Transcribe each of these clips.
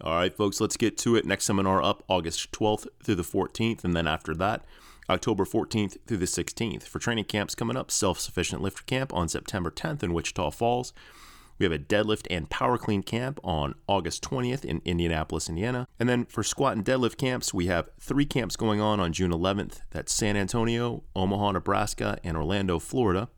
All right, folks, let's get to it. Next seminar up August 12th through the 14th, and then after that, October 14th through the 16th. For training camps coming up, Self Sufficient Lifter Camp on September 10th in Wichita Falls. We have a deadlift and power clean camp on August 20th in Indianapolis, Indiana. And then for squat and deadlift camps, we have three camps going on on June 11th. That's San Antonio, Omaha, Nebraska, and Orlando, Florida.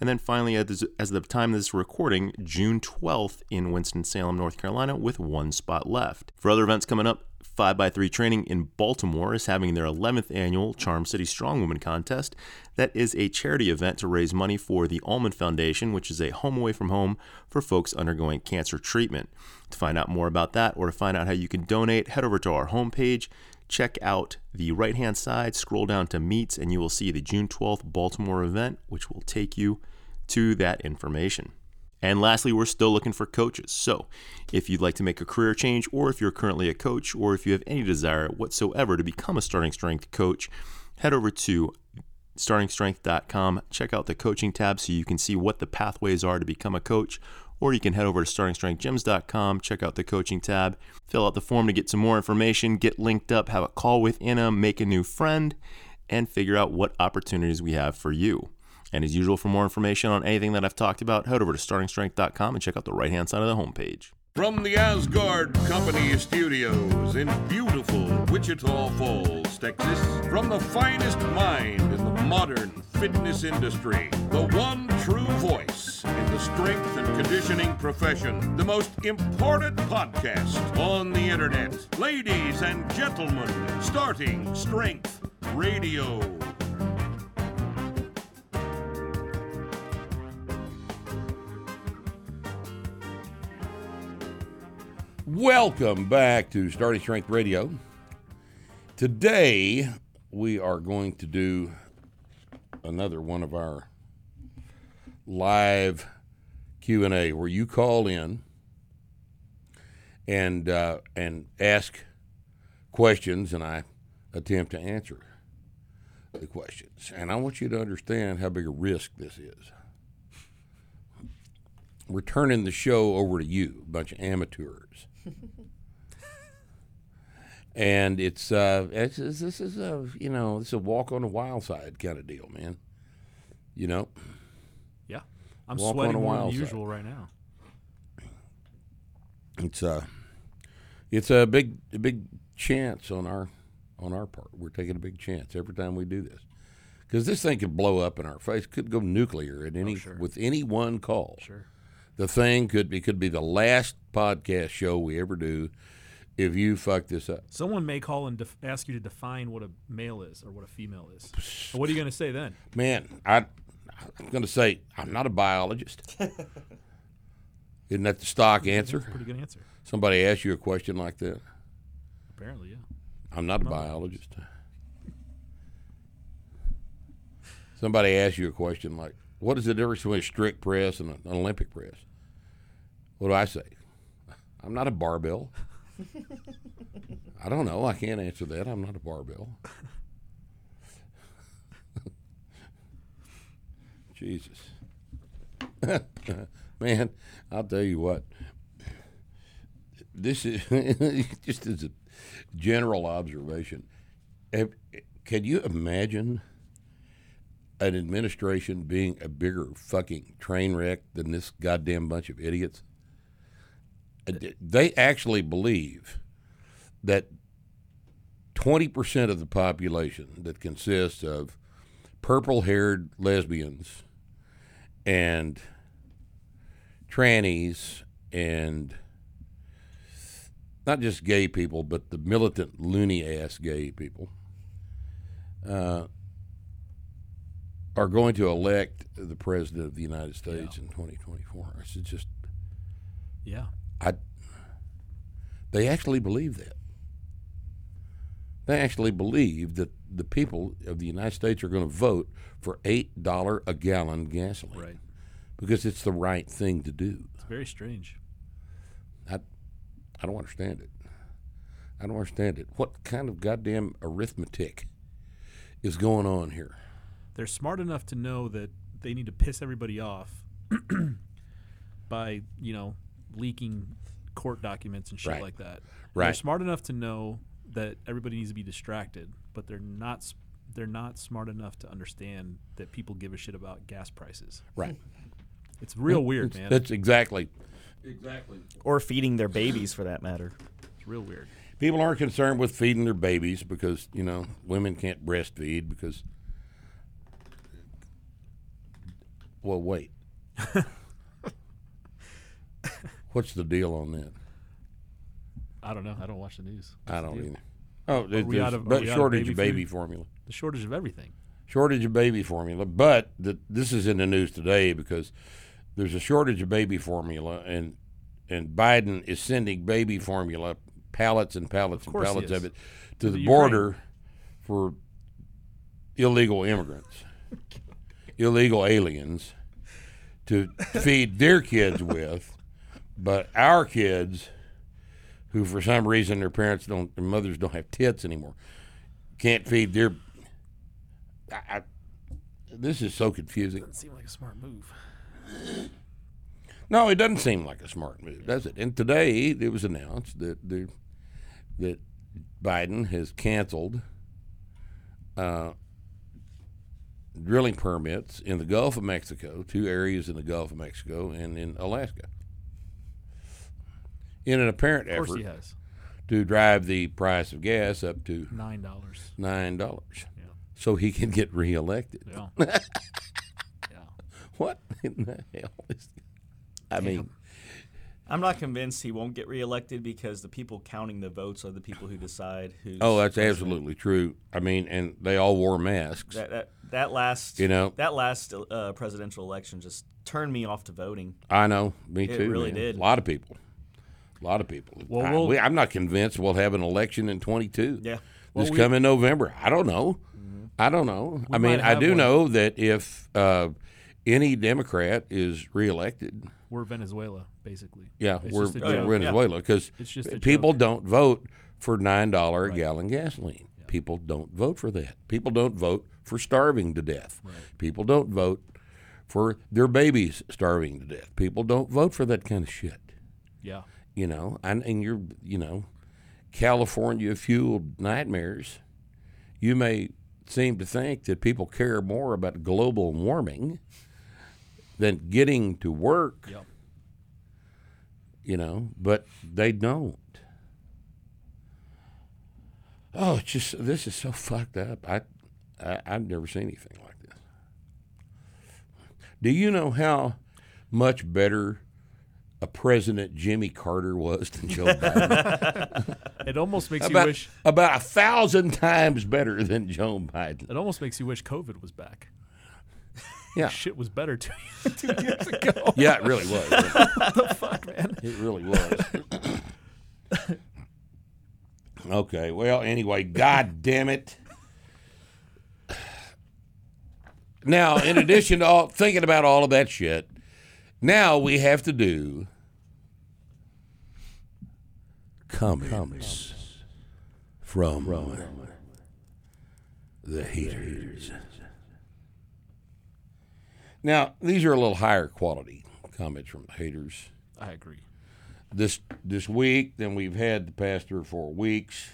And then finally, as of the time of this recording, June 12th in Winston-Salem, North Carolina, with one spot left. For other events coming up, 5x3 Training in Baltimore is having their 11th annual Charm City Strong Woman contest. That is a charity event to raise money for the Allman Foundation, which is a home away from home for folks undergoing cancer treatment. To find out more about that or to find out how you can donate, head over to our homepage. Check out the right hand side, scroll down to meets, and you will see the June 12th Baltimore event, which will take you to that information. And lastly, we're still looking for coaches. So, if you'd like to make a career change, or if you're currently a coach, or if you have any desire whatsoever to become a starting strength coach, head over to startingstrength.com. Check out the coaching tab so you can see what the pathways are to become a coach. Or you can head over to startingstrengthgyms.com, check out the coaching tab, fill out the form to get some more information, get linked up, have a call with Inna, make a new friend, and figure out what opportunities we have for you. And as usual, for more information on anything that I've talked about, head over to startingstrength.com and check out the right hand side of the homepage. From the Aasgaard Company Studios in beautiful Wichita Falls, Texas, from the finest mind in the modern fitness industry, the one true voice in the strength and conditioning profession, the most important podcast on the internet. Ladies and gentlemen, starting Strength Radio. Welcome back to Starting Strength Radio. Today we are going to do another one of our live Q&A where you call in and uh, and ask questions and I attempt to answer the questions. And I want you to understand how big a risk this is. We're turning the show over to you, a bunch of amateurs and it's uh, it's, it's, this is a you know it's a walk on the wild side kind of deal, man. You know. Yeah, I'm Walk sweating more than wild side. usual right now. It's a it's a big a big chance on our on our part. We're taking a big chance every time we do this because this thing could blow up in our face. Could go nuclear at any sure. with any one call. Sure. The thing could be could be the last podcast show we ever do if you fuck this up. Someone may call and def- ask you to define what a male is or what a female is. And what are you going to say then? Man, I I'm going to say I'm not a biologist. Isn't that the stock answer? Pretty good answer. Somebody asks you a question like that. Apparently, yeah. I'm not a biologist. Somebody asks you a question like, "What is the difference between a strict press and an Olympic press?" What do I say? I'm not a barbell. I don't know. I can't answer that. I'm not a barbell. Jesus. Man, I'll tell you what. This is just as a general observation. Can you imagine an administration being a bigger fucking train wreck than this goddamn bunch of idiots? Uh, They actually believe that 20% of the population that consists of purple haired lesbians and trannies and not just gay people, but the militant, loony ass gay people, uh, are going to elect the president of the United States in 2024. It's just, Yeah. I, they actually believe that. They actually believe that the people of the United States are going to vote for $8 a gallon gasoline. Right. Because it's the right thing to do. It's very strange. I, I don't understand it. I don't understand it. What kind of goddamn arithmetic is going on here? They're smart enough to know that they need to piss everybody off by, you know, leaking court documents and shit Right. like that. Right. They're smart enough to know that everybody needs to be distracted, but they're not they're not smart enough to understand that people give a shit about gas prices. Right. It's real weird, man. That's exactly. Exactly. or feeding their babies for that matter. It's real weird. People aren't concerned with feeding their babies because you know women can't breastfeed because. Well, wait. What's the deal on that? I don't know. I don't watch the news. I don't either. Oh, there- we there's out of- but we out of shortage baby of baby formula. The shortage of everything. Shortage of baby formula, but the, this is in the news today because there's a shortage of baby formula, and and Biden is sending baby formula pallets and pallets and pallets of it to, To the, the border for illegal immigrants, illegal aliens to feed their kids with, but our kids, who for some reason their parents don't, their mothers don't have tits anymore, can't feed their. I, I, this is so confusing. Doesn't seem like a smart move. No, it doesn't seem like a smart move, does it? And today it was announced that the, that Biden has canceled uh, drilling permits in the Gulf of Mexico, two areas in the Gulf of Mexico, and in Alaska, in an apparent Of course effort he has. to drive the price of gas up to Nine dollars. nine dollars, Yeah. so he can get reelected. Yeah. yeah. What in the hell is? I mean. I'm not convinced he won't get reelected because the people counting the votes are the people who decide who. Oh, that's absolutely true. I mean, and they all wore masks. That, that that last You know? that last uh, presidential election just turned me off to voting. I know, me It too. really man. did. A lot of people. A lot of people. Well, I, we'll- we, I'm not convinced we'll have an election in 22. Yeah. This we- coming November. I don't know. I don't know. I mean, I do one. know that if uh, any Democrat is reelected, We're Venezuela, basically. yeah, It's we're, just a we're. Venezuela because a people joke. don't vote for nine dollar a gallon gasoline. People don't vote for that. People don't vote for starving to death. People don't vote for their babies starving to death. People don't vote for that kind of shit. Yeah. You know, and, and you're you know, California fueled nightmares. You may seem to think that people care more about global warming than getting to work Yep. you know, but they don't. Oh, it's just this is so fucked up. I, I I've never seen anything like this. Do you know how much better a president Jimmy Carter was than Joe Biden? It almost makes you wish. about a thousand times better than Joe Biden. It almost makes you wish COVID was back. Yeah, Shit was better two, two years ago. yeah, it really was. the fuck, man? It really was. okay. Well, anyway, God damn it. Now, in addition to all thinking about all of that shit, now we have to do comments from, the haters. Now, these are a little higher quality comments from the haters I agree. this this week than we've had the past three or four weeks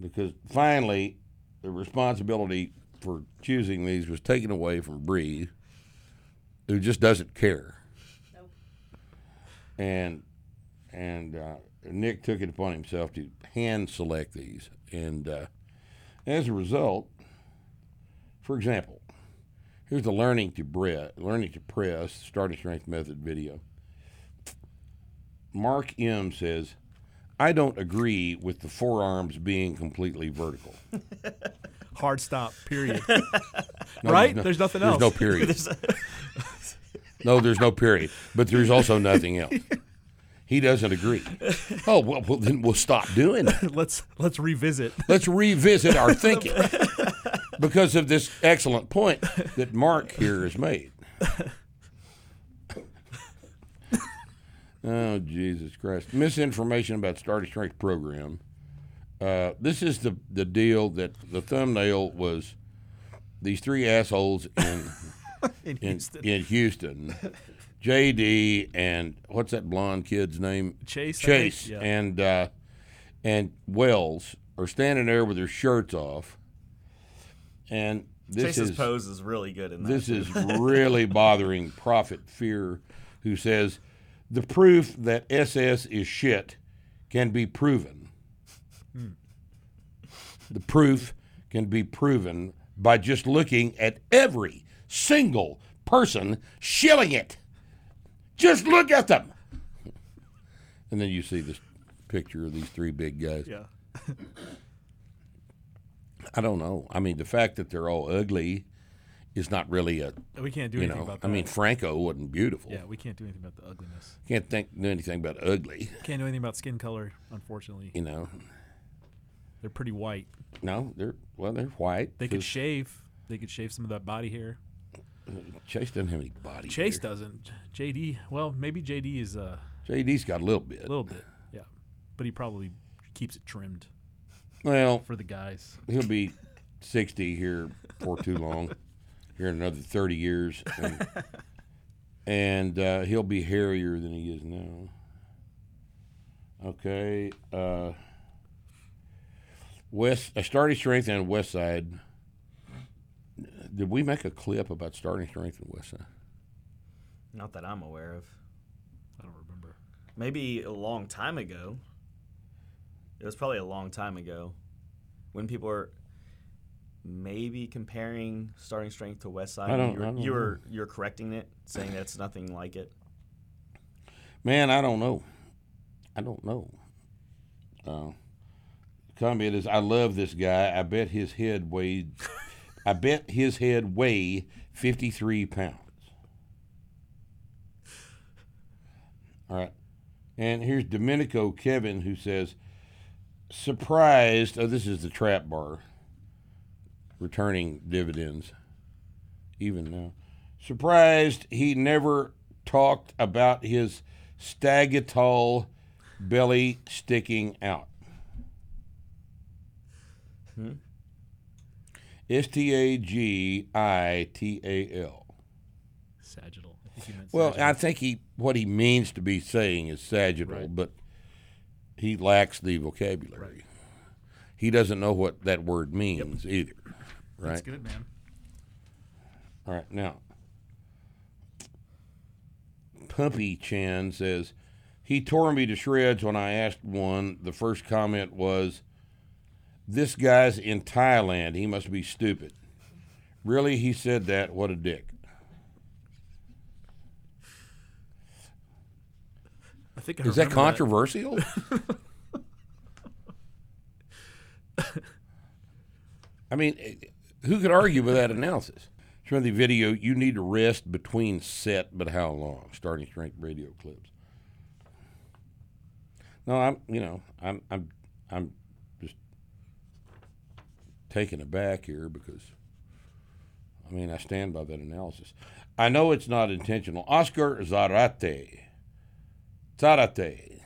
because finally the responsibility for choosing these was taken away from Bree, who just doesn't care. And and uh, Nick took it upon himself to hand select these, and uh, as a result, for example, here's the learning to bre- learning to press starting strength method video. Mark M says, I don't agree with the forearms being completely vertical. Hard stop. Period. No, right? no- There's nothing there's else. no period. no, there's no period. But there's also nothing else. He doesn't agree. Oh, well, well then we'll stop doing it. let's let's revisit. Let's revisit our thinking because of this excellent point that Mark here has made. Oh, Jesus Christ. Misinformation about Starting Strength program. Uh, this is the, the deal that the thumbnail was these three assholes in, In in, Houston. in Houston JD and what's that blonde kid's name? Chase. Chase? Yeah. and uh, and Wells are standing there with their shirts off, and this Chase's is pose is really good in that. this is really bothering Prophet Fear, who says the proof that SS is shit can be proven. The proof can be proven by just looking at every single person shilling it. Just look at them. And then you see this picture of these three big guys. yeah. I don't know. I mean, the fact that they're all ugly is not really a, We can't do anything know, about that. I mean, Franco wasn't beautiful. yeah, we can't do anything about the ugliness. Can't think do anything about ugly, Can't do anything about skin color. Unfortunately, you know. They're pretty white. No, they're well, they're white. They could shave. They could shave some of that body hair. Chase doesn't have any body. Chase hair. doesn't. JD. Well, maybe JD is uh, JD's got a little bit. a little bit. Yeah, but he probably keeps it trimmed Well, for the guys. he'll be sixty here for too long. Here in another thirty years, and, and uh, he'll be hairier than he is now. Okay. Uh, West, uh, starting strength and West Side. Did we make a clip about starting strength and West Side? Not that I'm aware of. I don't remember. Maybe a long time ago. It was probably a long time ago when people were maybe comparing starting strength to West Side. I don't- you were, I don't you were you're correcting it, saying that's nothing like it. Man, I don't know. I don't know. Uh, comment is, I love this guy. I bet his head weighed. I bet his head weigh fifty three pounds. All right, and here's Domenico Kevin who says, surprised. Oh, this is the trap bar. Returning dividends, even now. Surprised he never talked about his stagatol belly sticking out. Hmm? S T A G I T A L. Sagittal. I think Well. I think he what he means to be saying is sagittal, Right. but he lacks the vocabulary. He doesn't know what that word means either. Right. That's good, man. All right, now, Pumpy Chan says, he tore me to shreds when I asked one. The first comment was, this guy's in Thailand. He must be stupid. Really, he said that? What a dick. I think I Is that controversial? I mean, who could argue with that analysis? Show the video. You need to rest between set, but how long? Starting strength radio clips. No, I'm. You know, I'm. I'm. I'm taken aback here because. I mean, I stand by that analysis. I know it's not intentional. Oscar Zarate. Zarate.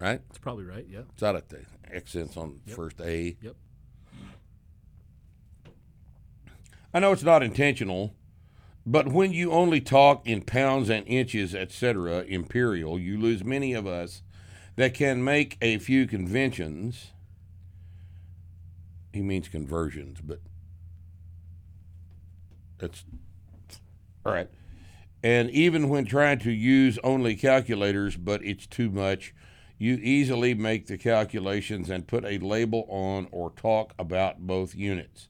Right? That's probably right. Yeah. Zarate. Accents on the first A. Yep. I know it's not intentional, but when you only talk in pounds and inches, etc., imperial, you lose many of us that can make a few conventions. He means conversions, but that's all right. And even when trying to use only calculators, but it's too much, you easily make the calculations and put a label on or talk about both units.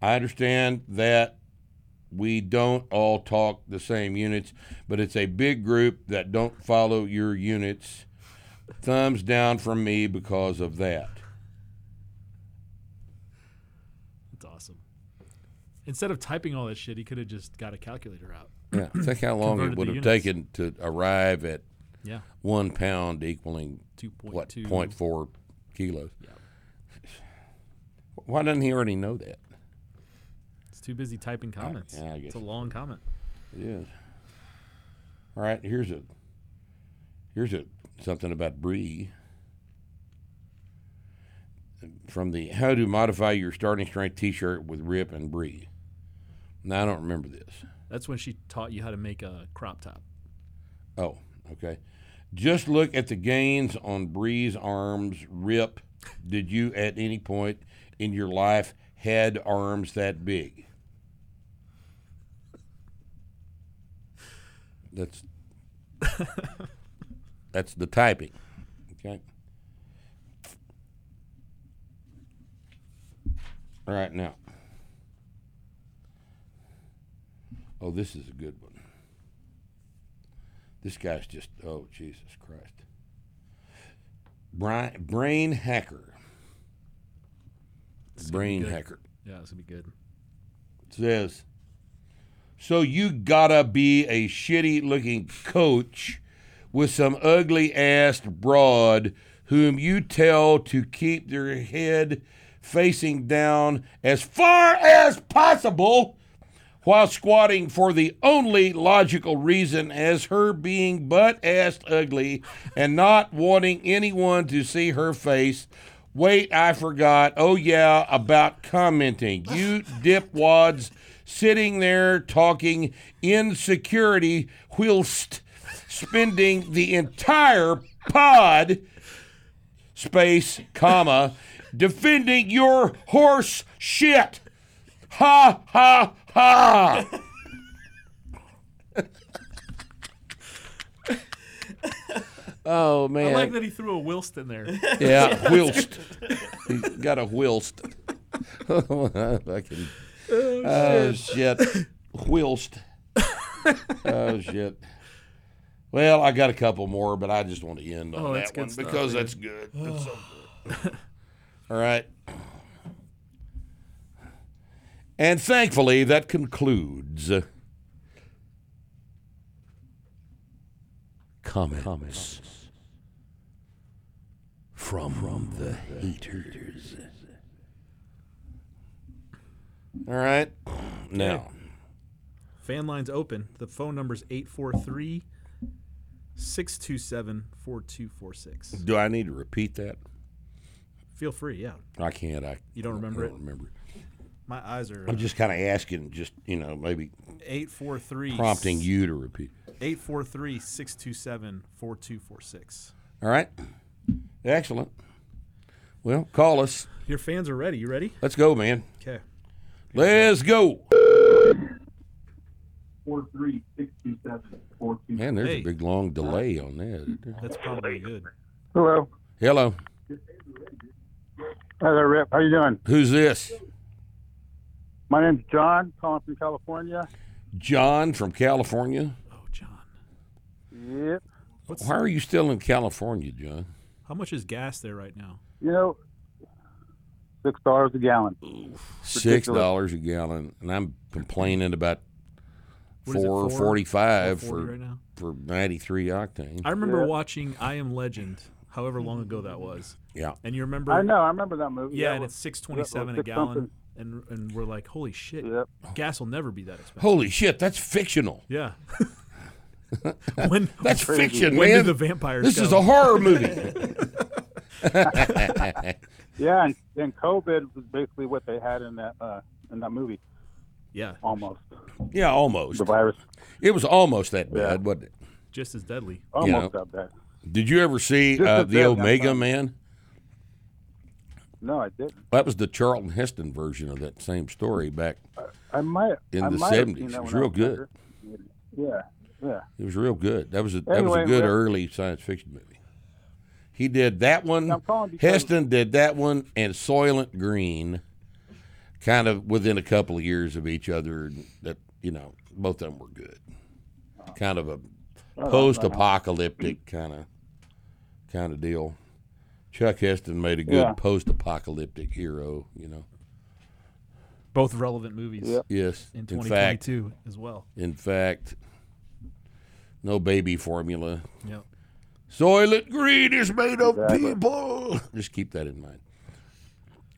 I understand that we don't all talk the same units, but it's a big group that don't follow your units. Thumbs down from me because of that. That's awesome. Instead of typing all that shit, he could have just got a calculator out. Yeah, think how long it would have taken to arrive at Yeah. one pound equaling Two what two. point four kilos. Yeah. Why doesn't he already know that? It's too busy typing comments. yeah, I guess it's a long comment. It is. All right, here's a here's a something about Bree. From the How to Modify Your Starting Strength t shirt with Rip and Bree. Now, I don't remember this. That's when she taught you how to make a crop top. Oh, okay. Just look at the gains on Bree's arms. Rip. Did you at any point in your life had arms that big? That's that's the typing. Okay. All right now. Oh, this is a good one. This guy's just oh Jesus Christ. Brain, brain hacker. It's Brain hacker Yeah, it's gonna be good. says, "So you gotta be a shitty looking coach with some ugly assed broad whom you tell to keep their head facing down as far as possible." While squatting for the only logical reason as her being butt assed ugly and not wanting anyone to see her face. Wait, I forgot. Oh, yeah, about commenting. You dipwads sitting there talking insecurity whilst spending the entire pod space, comma, defending your horse shit. Ha ha ha. oh man. I like that he threw a whilst in there. Yeah, whilst. he got a whilst. Fucking, oh, oh shit. Whilst. Oh, shit. Well, I got a couple more, but I just want to end on Oh, that one stuff, because man. that's good. That's so good. All right. And thankfully, that concludes comments, from, from the haters. All right. Now, Fan lines open. The phone number's 843 627 4246. do I need to repeat that? Feel free, yeah. I can't. I You don't remember I don't remember. My eyes are I'm just kind of asking, just you know, maybe 843 prompting you to repeat. 843 627 4246. All right. Excellent. Well, call us. Your fans are ready. You ready? Let's go, man. Okay. Let's go. four three six two seven four two. Man, there's Hey. a big long delay on that. That's probably good. Hello. Hello. Hi there, Rip. How you doing? Who's this? My name's John, calling from California. John from California. Oh, John. Yep. What's Why are you still in California, John? how much is gas there right now? You know, six dollars a gallon. Six dollars a gallon, and I'm complaining about What is it, four four- forty-five 440 for right now. for ninety-three octane. I remember Yeah. watching I Am Legend, however long ago that was. Yeah. And you remember I know. I remember that movie. Yeah, That and was- it's 627 a gallon something. And and we're like, "Holy shit. Yep. Gas will never be that expensive." Holy shit, that's fictional. Yeah. when That's Crazy. fiction, when man. did the vampires this come? is a horror movie. Yeah, and, and COVID was basically what they had in that uh, in that movie. Yeah, Almost yeah, almost. the virus. It was almost that bad, Yeah. wasn't it? just as deadly. Almost know. that bad. Did you ever see uh, the bit, yeah, Omega fine. Man? No, I didn't. That was the Charlton Heston version of that same story back. I might. In I the 70s. It was real good. younger. Yeah. Yeah. It was real good. That was a, that was a good early science fiction movie. He did that one. I'm calling because- Heston did that one, and Soylent Green, kind of within a couple of years of each other. That you know, both of them were good. Kind of a post-apocalyptic kind of kind of deal. Chuck Heston made a good Yeah. post-apocalyptic hero. You know. Both relevant movies Yep. Yes. in In fact, 2022 as well. in fact, no baby formula. Yeah. Soylent Green is made of Exactly. people. Just keep that in mind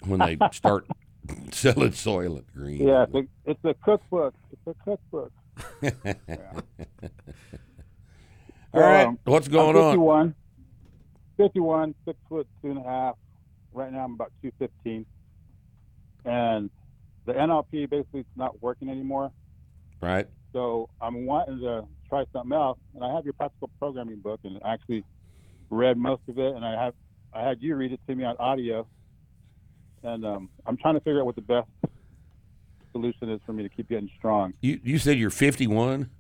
when they start selling Soylent Green. Yeah. It's a, it's a cookbook. It's a cookbook. All right, Um, what's going I'm on? 51, 51, six foot two and a half. Right now I'm about 215. And the NLP basically is not working anymore. Right, So I'm wanting to try something else, and I have your practical programming book, and I actually read most of it, and I have I had you read it to me on audio, and um, I'm trying to figure out what the best solution is for me to keep getting strong. You you said you're 51.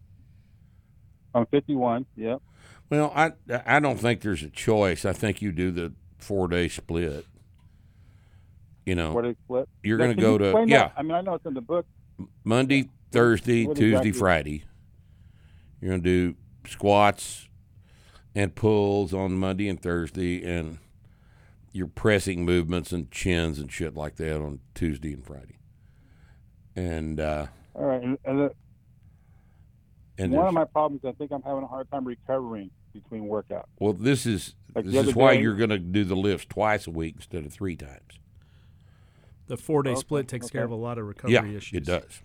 I'm 51. Yep. Well, I I don't think there's a choice. I think you do the four day split. You know, Four day split. you're going to go to yeah that? I mean, I know it's in the book. Monday, Thursday, what Tuesday, exactly- Friday. You're going to do squats and pulls on Monday and Thursday, and your pressing movements and chins and shit like that on Tuesday and Friday. And uh, All right, and, and uh, and one of my problems, I think I'm having a hard time recovering between workouts. well, this is Like this is why day- you're going to do the lifts twice a week instead of three times. The four day Okay, split takes care of a lot of recovery yeah, issues. it does.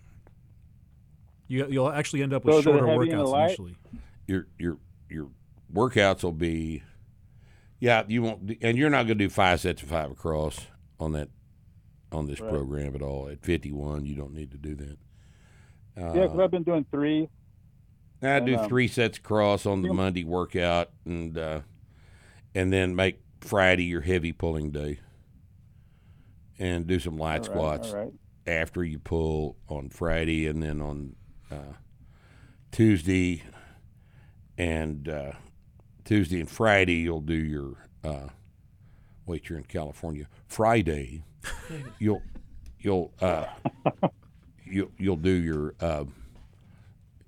You, you'll actually end up with is it a shorter heavy and a workouts light? initially. your your your workouts will be yeah you won't and you're not going to do five sets of five across on that on this Right. program at all at 51 you don't need to do that uh, Yeah, because I've been doing three. I do um, three sets across on the yeah. monday workout and uh, and then make friday your heavy pulling day and do some light right, squats right. after you pull on Friday, and then on uh, Tuesday and uh, Tuesday and Friday you'll do your. Uh, wait, you're in California. Friday, you'll you'll uh, you you'll do your. Uh,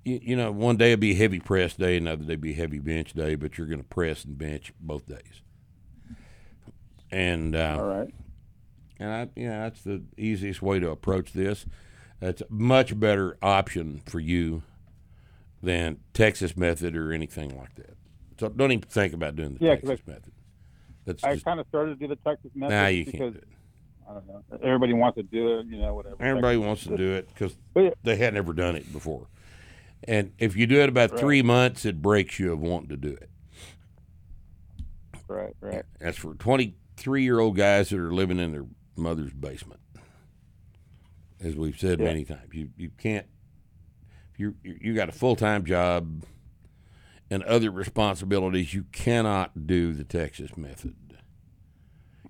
you, you know, one day it'll be heavy press day, another day be heavy bench day, but you're going to press and bench both days. And uh, All right. and I, yeah, that's the easiest way to approach this. That's a much better option for you than Texas method or anything like that. So don't even think about doing the Yeah, Texas method. That's I kind of started to do the Texas method nah, you because can't do it. I don't know. Everybody wants to do it, you know, whatever. Everybody wants to do it because they had never done it before. And if you do it about Right. three months, it breaks you of wanting to do it. right, right. That's for 23 year old guys that are living in their mother's basement. As we've said Yeah. many times, you, you can't, you, you you got a full time job and other responsibilities, you cannot do the Texas method.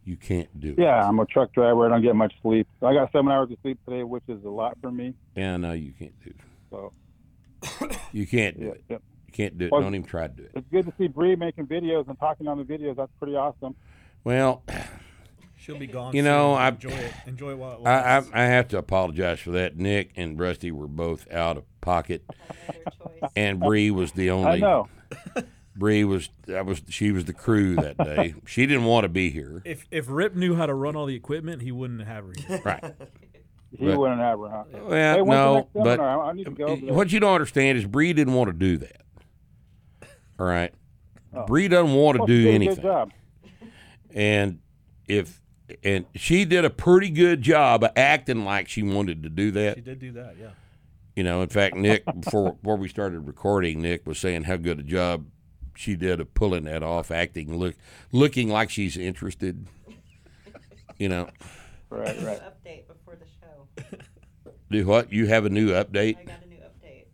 You can't do it. Yeah, I'm a truck driver. I don't get much sleep. I got seven hours of sleep today, which is a lot for me. Yeah, no, you can't do it. So You can't do yeah, it. yeah. You can't do it. Well- Don't even try to do it. it's good to see Bree making videos and talking on the videos. That's pretty awesome. Well, She'll be gone. You know. I- enjoy it. Enjoy it while it I, I, lasts. I have to apologize for that. Nick and Rusty were both out of pocket, and Bree was the only. I only. know. Bree was that was she was the crew that day. she didn't want to be here. if if Rip knew how to run all the equipment, he wouldn't have her. Here. Right. He But- wouldn't have her, huh? Well, Hey, no, but? I- I need to go what you don't understand is Bree didn't want to do that. All right. Oh. Bree doesn't want to Well, do she did a anything. Good job. And if and she did a pretty good job of acting like she wanted to do that. She did do that. Yeah. You know, in fact, Nick, before before we started recording, Nick was saying how good a job she did of pulling that off, acting look looking like she's interested. You know, Right, right. update before the show. Do what? You have a new update? I got a new update.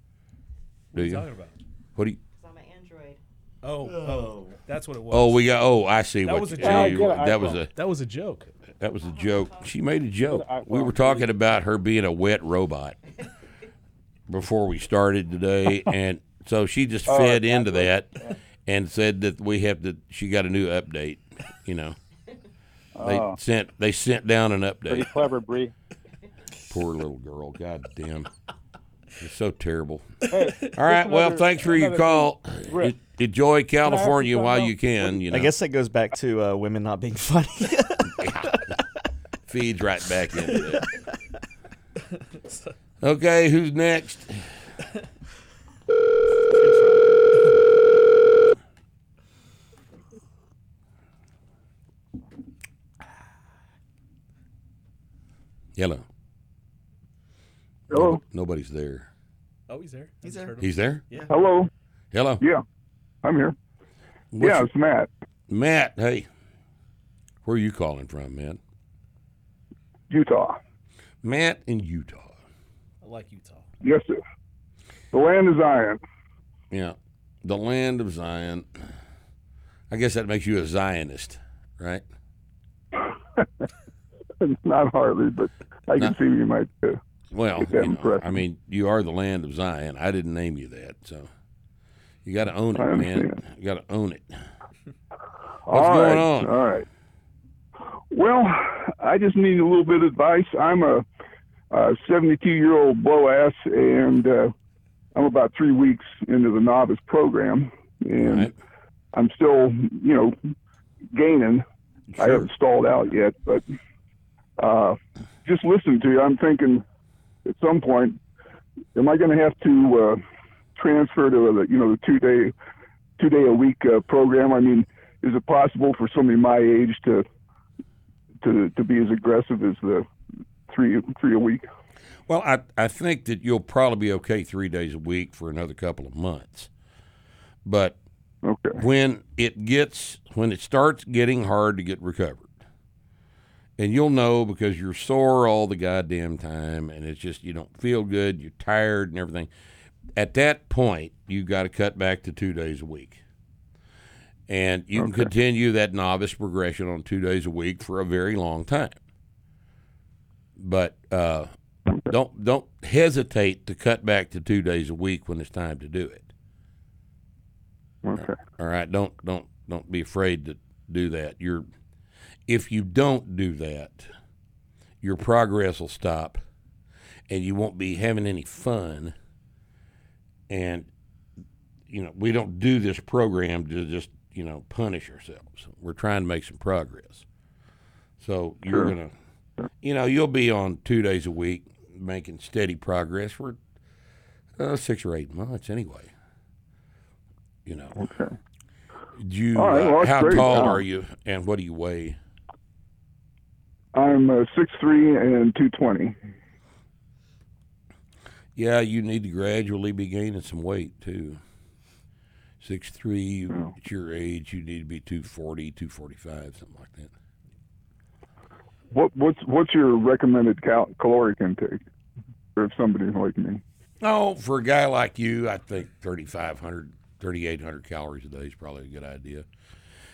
Do What are you you? talking about? What do you? It's on my Android. Oh, oh, oh, that's what it was. Oh, we got. Oh, I see. That what was a you- joke. oh, Yeah, you- I that was a that was a joke. that was a joke. She made a joke. I- We were talking about her being a wet robot before we started today, and so she just Oh, fed into that and said that we have to. She got a new update. You know, they Oh. sent they sent down an update. Pretty update. clever, Bree. Poor little girl. God damn. It's so terrible. Hey, All right. Well, thanks for your call. Rick, Enjoy California something while you can. You know, I guess that goes back to uh, women not being funny. feeds right back into it. Okay, who's next? Hello. Hello. Nobody's there. Oh, he's there. He's there. heard. He's there? Yeah. Hello. Hello. Yeah, I'm here. What's yeah, your- it's Matt. Matt, hey. Where are you calling from, man? Utah. Matt in Utah. I like Utah. Yes, sir. The land of Zion. Yeah, the land of Zion. I guess that makes you a Zionist, right? Not hardly, but I can No. see you might. Uh, Well, you know. I mean, you are the land of Zion. I didn't name you that, so you got to own it, man. You got to own it. all going right, on? All right. Well, I just need a little bit of advice. I'm a, a 72 year old blow ass, and uh, I'm about three weeks into the novice program, and Right? I'm still, you know, gaining. I haven't stalled out yet, but uh, just listening to you, I'm thinking at some point, am I going to have to uh, transfer to the, you know, the two day, two day a week uh, program? I mean, is it possible for somebody my age to to to be as aggressive as the three three a week? Well, I I think that you'll probably be okay three days a week for another couple of months, but Okay. when it gets when it starts getting hard to get recovered and you'll know because you're sore all the goddamn time and it's just you don't feel good you're tired and everything. At that point you've got to cut back to two days a week. And you can continue that novice progression on two days a week for a very long time. But uh, don't don't hesitate to cut back to two days a week when it's time to do it. Okay. all right, don't don't don't be afraid to do that. You're if you don't do that, your progress will stop and you won't be having any fun. And you know, we don't do this program to just, you know, punish ourselves. We're trying to make some progress. So you're Sure. going to you know, you'll be on 2 days a week making steady progress for uh, 6 or 8 months anyway. You know. Okay. Do you, right, uh, well, that's how tall Um, are you, and what do you weigh? I'm uh, six three and two twenty. Yeah, you need to gradually be gaining some weight too. Six three, Oh. at your age, you need to be 240, 245, something like that. What what's what's your recommended cal- caloric intake for somebody like me? Oh, for a guy like you, I think 3,500, 3,800 calories a day is probably a good idea.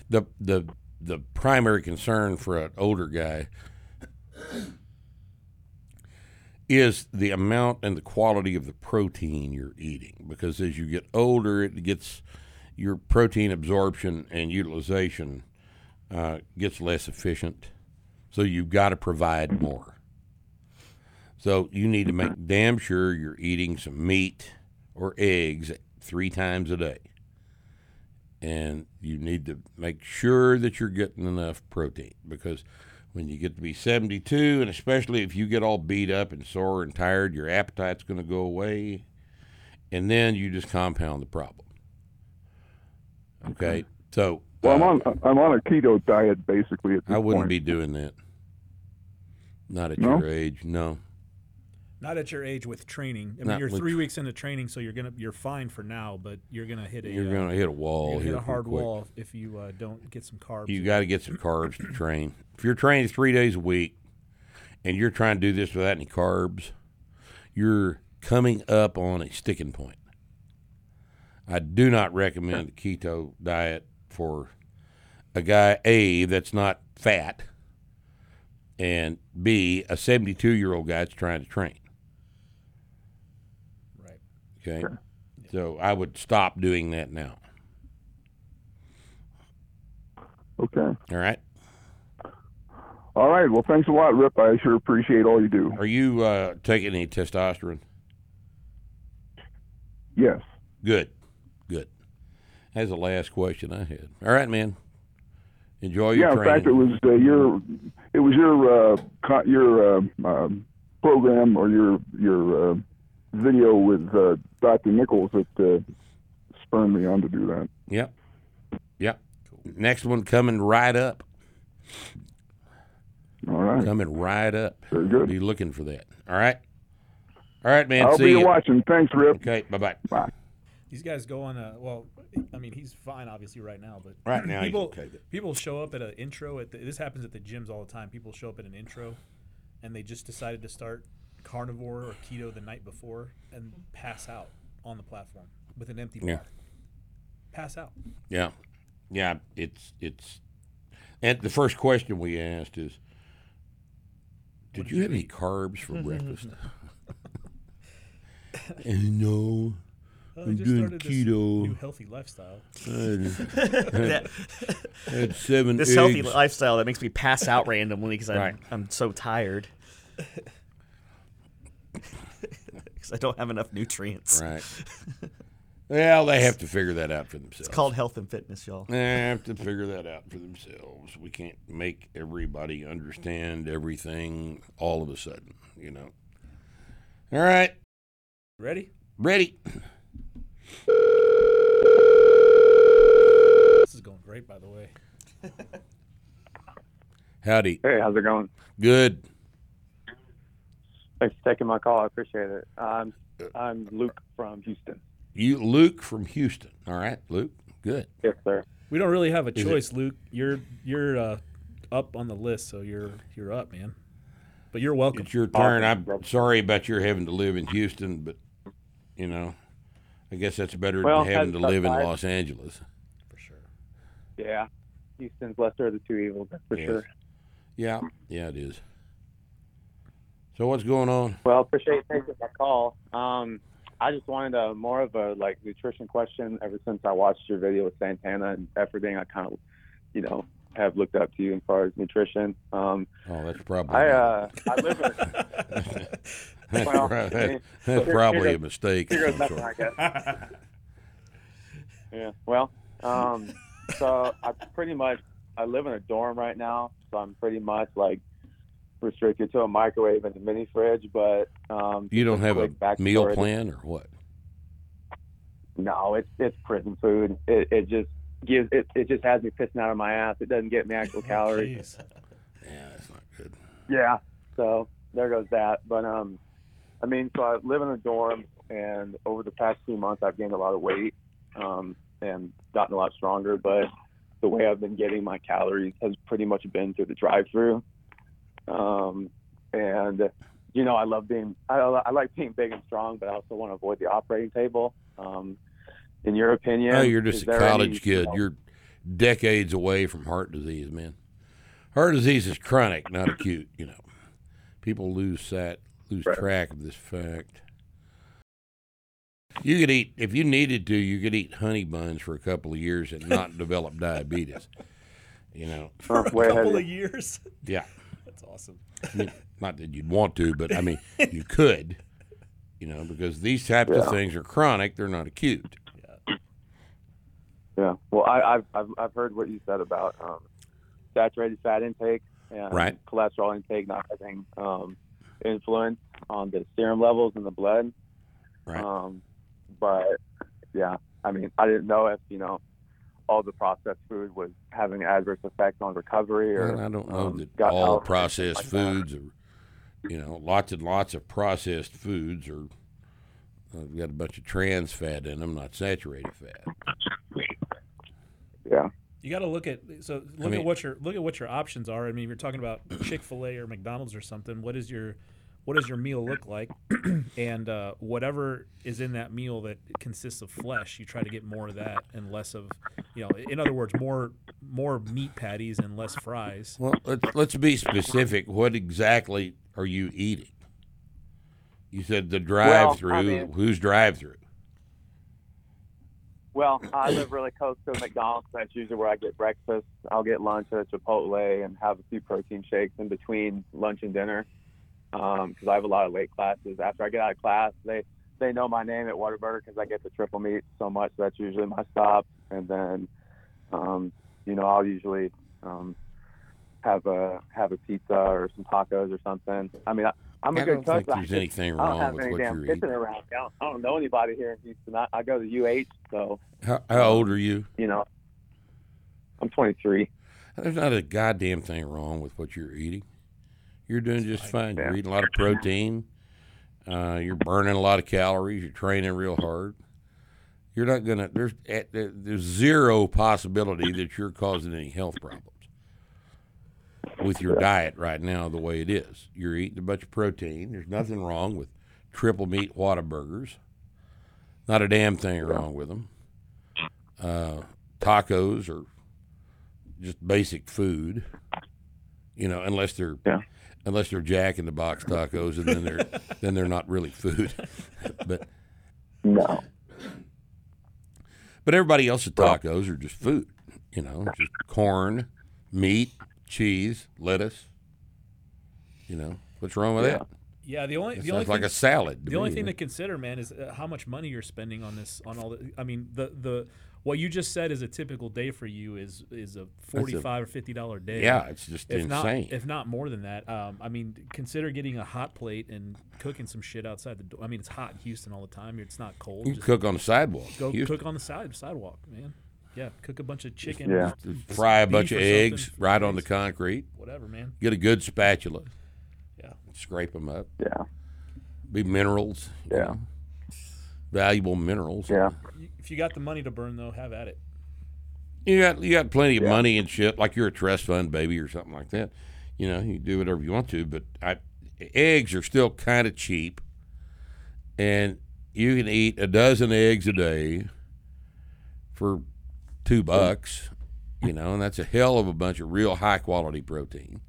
The the the primary concern for an older guy is the amount and the quality of the protein you're eating because as you get older, it gets your protein absorption and utilization uh, gets less efficient. So you've got to provide more. So you need to make damn sure you're eating some meat or eggs three times a day. And you need to make sure that you're getting enough protein because when you get to be 72, and especially if you get all beat up and sore and tired, your appetite's going to go away. And then you just compound the problem. Okay? So Well, I'm uh, on I'm on a keto diet basically at this I wouldn't point. be doing that. Not at No? your age, no. Not at your age with training. I mean, Not you're with three tr- weeks into training, so you're gonna you're fine for now, but you're gonna hit a You're uh, going to hit a you're wall here hit a pretty hard quick. wall if you uh, don't get some carbs. You got to get some carbs to train. If you're training three days a week and you're trying to do this without any carbs, you're coming up on a sticking point. I do not recommend the keto diet for a guy A that's not fat and B a 72 year old guy that's trying to train. Okay, so I would stop doing that now. Okay. All right. All right. Well, thanks a lot, Rip. I sure appreciate all you do. Are you uh, taking any testosterone? Yes. Good, good. That's the last question I had. All right, man. Enjoy your yeah. In fact, it was uh, your it was your uh, co- your uh, um, program or your your uh, video with uh, Dr. Nichols that uh, spurred me on to do that. Yep, yep. Next one coming right up. All right. Coming right up. Very good. Be looking for that. All right. All right, man. I'll See be you. watching. Thanks, Rip. Okay. Bye bye. Bye. These guys go on a well. I mean, he's fine obviously right now, but Right now he's people okay, but- people show up at an intro. At the, this happens at the gyms all the time. People show up at an intro, and they just decided to start carnivore or keto the night before and pass out on the platform with an empty Yeah. bar. Pass out. Yeah, yeah. It's it's. And the first question we asked is, "Did you have any carbs for breakfast?" and no, I I'm just doing started this keto. new healthy lifestyle. I had seven this eggs. healthy lifestyle that makes me pass out randomly because I'm, Right. I'm so tired. Because I don't have enough nutrients. Right. Well, they have to figure that out for themselves. It's called health and fitness, y'all. They have to figure that out for themselves. We can't make everybody understand everything all of a sudden, you know. All right, Ready? ready. This is going great, by the way. Howdy. Hey, how's it going? Good. Thanks for taking my call. I appreciate it. I'm I'm Luke from Houston. You, Luke from Houston. All right, Luke. Good. Yes, sir. We don't really have a choice, Luke. You're you're uh, up on the list, so you're you're up, man. But you're welcome. It's your turn. I'm sorry about your having to live in Houston, but you know, I guess that's better Well, than having to that's live in. Los Angeles. for sure. Yeah, Houston's lesser of the two evils, that's for Yes. sure. Yeah, yeah, it is. So what's going on? Well, appreciate you taking my call. Um, I just wanted a more of a like nutrition question. Ever since I watched your video with Santana and everything, I kind of, you know, have looked up to you as far as nutrition. Um, Oh, that's probably I uh, I live in that's, well, right. That's here- probably a mistake. of here goes nothing. I guess. Yeah. Well, um, so I pretty much I live in a dorm right now, so I'm pretty much like restricted to a microwave and a mini fridge. But um, You don't have a quick backstory. meal plan or what? No, it's it's prison food. It it just gives it it just has me pissing out of my ass. It doesn't get me actual calories. Yeah, that's not good. Yeah. So there goes that. But um, I mean, so I live in a dorm, and over the past few months, I've gained a lot of weight, um, and gotten a lot stronger. But the way I've been getting my calories has pretty much been through the drive-through. Um, and you know, I love being, I, I like being big and strong, but I also want to avoid the operating table. Um, in your opinion, oh, you're just a college any, you kid. know- You're decades away from heart disease, man. Heart disease is chronic, not acute. You know, people lose that lose Right. track of this fact. You could eat if you needed to. You could eat honey buns for a couple of years and not develop diabetes. You know, For a way couple of of years. yeah. That's awesome. I mean, not that you'd want to, but I mean, you could. You know, because these types of things are chronic; they're not acute. Yeah. Yeah. Well, I, I've, I've I've heard what you said about um, saturated fat intake and Right. cholesterol intake not having um, influence on the serum levels in the blood. Right. Um, but yeah, I mean, I didn't know if you know all the processed food was having adverse effects on recovery or Well, I don't know um, that gut all health processed like that. foods are, you know, lots and lots of processed foods are. Uh, got a bunch of trans fat in them, not saturated fat. Yeah. You got to look at so look mean- at what your look at what your options are. I mean, if you're talking about Chick Fil A or McDonald's or something, what is your what does your meal look like? and uh, whatever is in that meal that consists of flesh, you try to get more of that and less of, you know, in other words, more more meat patties and less fries. Well, let's let's be specific. What exactly are you eating? You said the drive-through. I mean- Who's drive-through? Well, I live really close to a McDonald's. That's usually where I get breakfast. I'll get lunch at Chipotle and have a few protein shakes in between lunch and dinner because I have a lot of late classes. After I get out of class, they they know my name at Whataburger because I get the triple meat so much. That's usually my stop. And then, um, you know, I'll usually um, have a have a pizza or some tacos or something. I mean, I, I'm a I good don't cook. think I there's just- anything I don't wrong have with any what damn you're kitchen eating. around. I don't, I don't know anybody here in Houston. I, I go to UH, so How, how old are you? you know, I'm 23. There's not a goddamn thing wrong with what you're eating. You're doing just fine. You're eating a lot of protein. Uh, you're burning a lot of calories. You're training real hard. You're not gonna. There's eh, there's zero possibility that you're causing any health problems with your diet right now. The way it is, you're eating a bunch of protein. There's nothing wrong with triple meat Whataburgers. Not a damn thing wrong with them. Uh, tacos are just basic food, you know, unless they're Yeah. Unless they're Jack in the Box tacos, and then they're then they're not really food. but No. but everybody else's tacos are just food, you know, just corn, meat, cheese, lettuce. You know, what's wrong with Yeah. that? Yeah, the only It the only like thing, a salad. to the only me. thing to consider, man, is uh, how much money you're spending on this on all the. I mean, the the what you just said is a typical day for you is is a forty five or fifty dollar day. yeah, it's just if insane. not if not more than that. Um, I mean, consider getting a hot plate and cooking some shit outside the door. I mean, it's hot in Houston all the time. It's not cold. you can Just cook on the sidewalk. go Houston. cook on the side sidewalk, man. Yeah, cook a bunch of chicken. Yeah. Fry a bunch of eggs right on the concrete. Whatever, man. Get a good spatula. Yeah. Scrape them up. Yeah. Be minerals. Yeah. know, Valuable minerals. Yeah. If you got the money to burn, though, have at it. You got you got plenty of Yeah. money and shit, like you're a trust fund baby or something like that. You know, you do whatever you want to, but I, eggs are still kind of cheap, and you can eat a dozen eggs a day for two bucks. You know, and that's a hell of a bunch of real high quality protein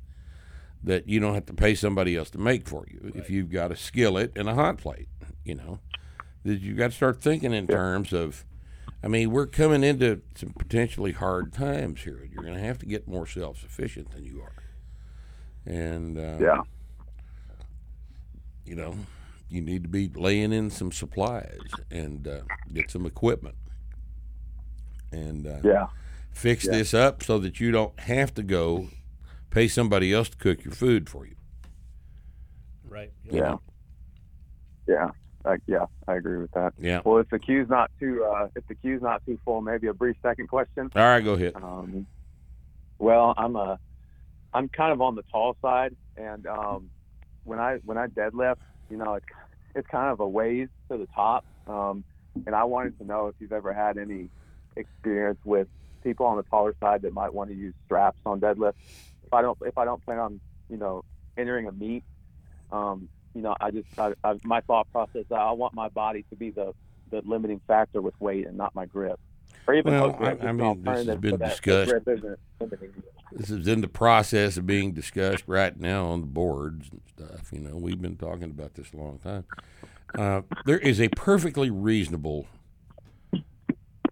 that you don't have to pay somebody else to make for you if you've got a skillet and a hot plate. You know, that you got to start thinking in terms of. I mean, we're coming into some potentially hard times here. You're going to have to get more self sufficient than you are, and uh, Yeah. you know, you need to be laying in some supplies and uh, get some equipment and uh, Yeah. fix Yeah. this up so that you don't have to go pay somebody else to cook your food for you. Right. Yeah. Yeah. Like, yeah, I agree with that. Yeah. Well, if the queue's not too, uh, if the queue's not too full, maybe a brief second question. All right, go ahead. Um, well, I'm a, I'm kind of on the tall side, and um, when I when I deadlift, you know, it's it's kind of a ways to the top. Um, and I wanted to know if you've ever had any experience with people on the taller side that might want to use straps on deadlift. If I don't if I don't plan on you know entering a meet, um, you know, I just I, I, my thought process I want my body to be the the limiting factor with weight and not my grip. Or even Well, grip I- I mean, this has been so that the discussed. grip isn't limiting. This is in the process of being discussed right now on the boards and stuff. You know, we've been talking about this a long time. Uh, there is a perfectly reasonable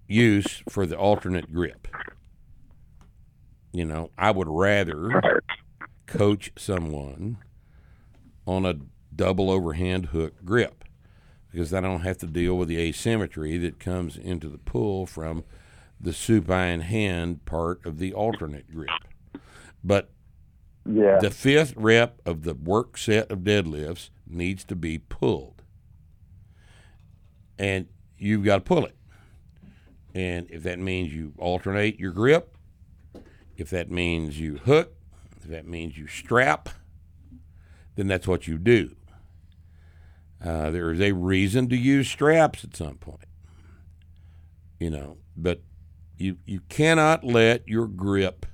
use for the alternate grip. You know, I would rather coach someone on a double overhand hook grip because I don't have to deal with the asymmetry that comes into the pull from the supine hand part of the alternate grip. But Yeah. the fifth rep of the work set of deadlifts needs to be pulled. And you've got to pull it. And if that means you alternate your grip, if that means you hook, if that means you strap, then that's what you do. Uh, there is a reason to use straps at some point, you know, but you you cannot let your grip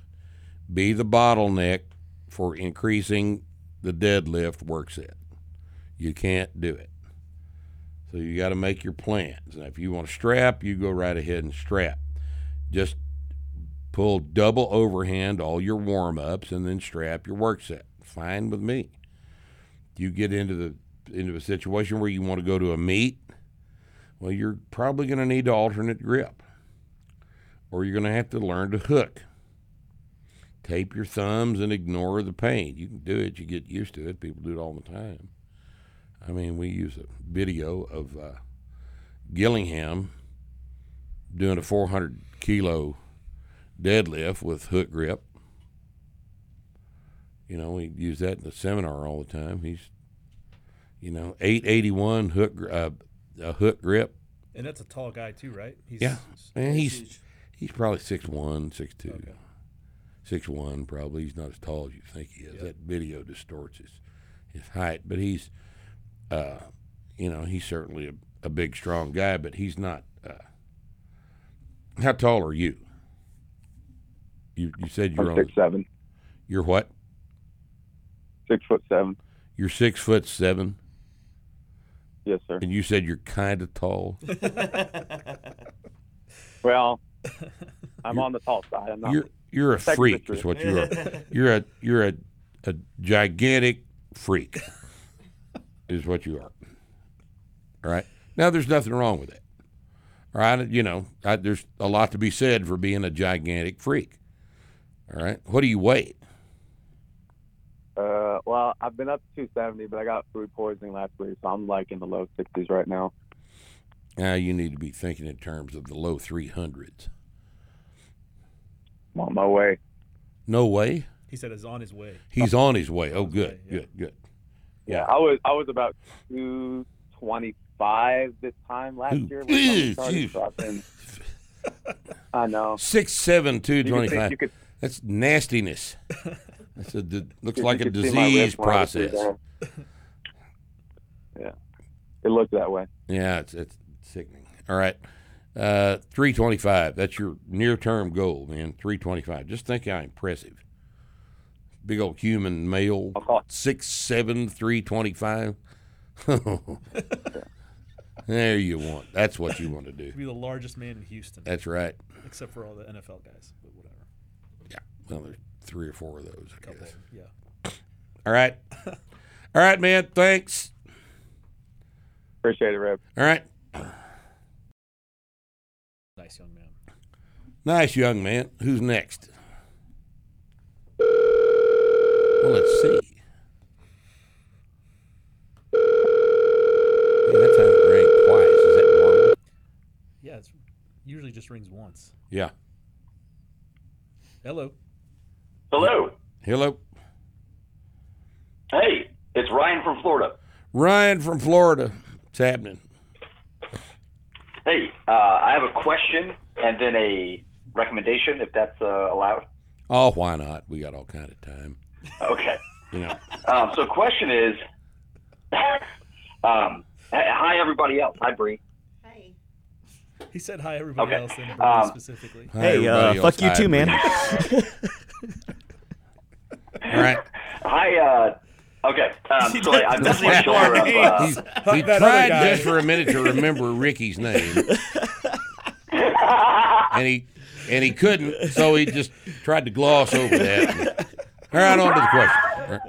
be the bottleneck for increasing the deadlift work set. You can't do it. So you got to make your plans. And if you want to strap, you go right ahead and strap. Just pull double overhand all your warm ups and then strap your work set. Fine with me. You get into the into a situation where you want to go to a meet, well, you're probably going to need to alternate grip, or you're going to have to learn to hook. Tape your thumbs and ignore the pain. You can do it. You get used to it. People do it all the time. I mean, we use a video of uh, Gillingham doing a 400 kilo deadlift with hook grip. You know, we use that in the seminar all the time. He's, you know, 881 hook uh, a hook grip. And that's a tall guy too, right? He's, Yeah, man, he's huge. he's probably six one, six two, Okay. six one. Probably he's not as tall as you think he is. That video distorts his his height, but he's, uh, you know, he's certainly a, a big, strong guy, but he's not. Uh, how tall are you? You you said you're I'm on. six seven, You're what? six foot seven. You're six foot seven. Yes, sir. And you said you're kind of tall. Well, I'm on the tall side. I'm not. You're you're a freak, is what you are. You're a you're a, a gigantic freak, is what you are. All right. Now, there's nothing wrong with that. All right. You know, I, there's a lot to be said for being a gigantic freak. All right. What do you weigh? Uh, well, I've been up to 270, but I got food poisoning last week, so I'm like in the low 60s right now. Now you need to be thinking in terms of the low 300s. I'm on my way. No way. He said it's on his way. He's on his way. Oh, good, way, yeah. good, good. Yeah, I was I was about 225 this time last Ooh. year. when summer started, ew. so I've been- I know. Six seven two You could twenty you could- That's nastiness. That's a d- looks you like a could see my disease wrist when I was process. yeah, it looked that way. Yeah, it's it's sickening. All right. Uh, 325. That's your near term goal, man. 325. Just think how impressive. Big old human male, I'll six seven, 325. there you want. That's what you want to do. To be the largest man in Houston, That's right. except for all the NFL guys, but whatever. Yeah. Well, there's three or four of those, I Couple, guess. yeah. All right. All right, man. Thanks. Appreciate it, Rip. All right. Nice young man. Nice young man. Who's next? Well, let's see. Man, that time it rang twice. Is that normal? Yeah, it's usually just rings once. Yeah. Hello. Hello. Hello. Hey, it's Ryan from Florida. Ryan from Florida. What's happening? Hey, uh, I have a question and then a recommendation, if that's uh, allowed. Oh, why not? We got all kind of time. Okay. You know. Um, so, question is, um, hi everybody else. Hi Bree. Hey. He said hi everybody Okay. else and Um, specifically. Hi, Hey, uh, fuck you too, man. All right. Hi. Uh, okay. Um, so I, I messed my Doesn't shoulder up. even Uh, He's, he tried just for a minute to remember Ricky's name, and he and he couldn't, so he just tried to gloss over that. All right, on to the question.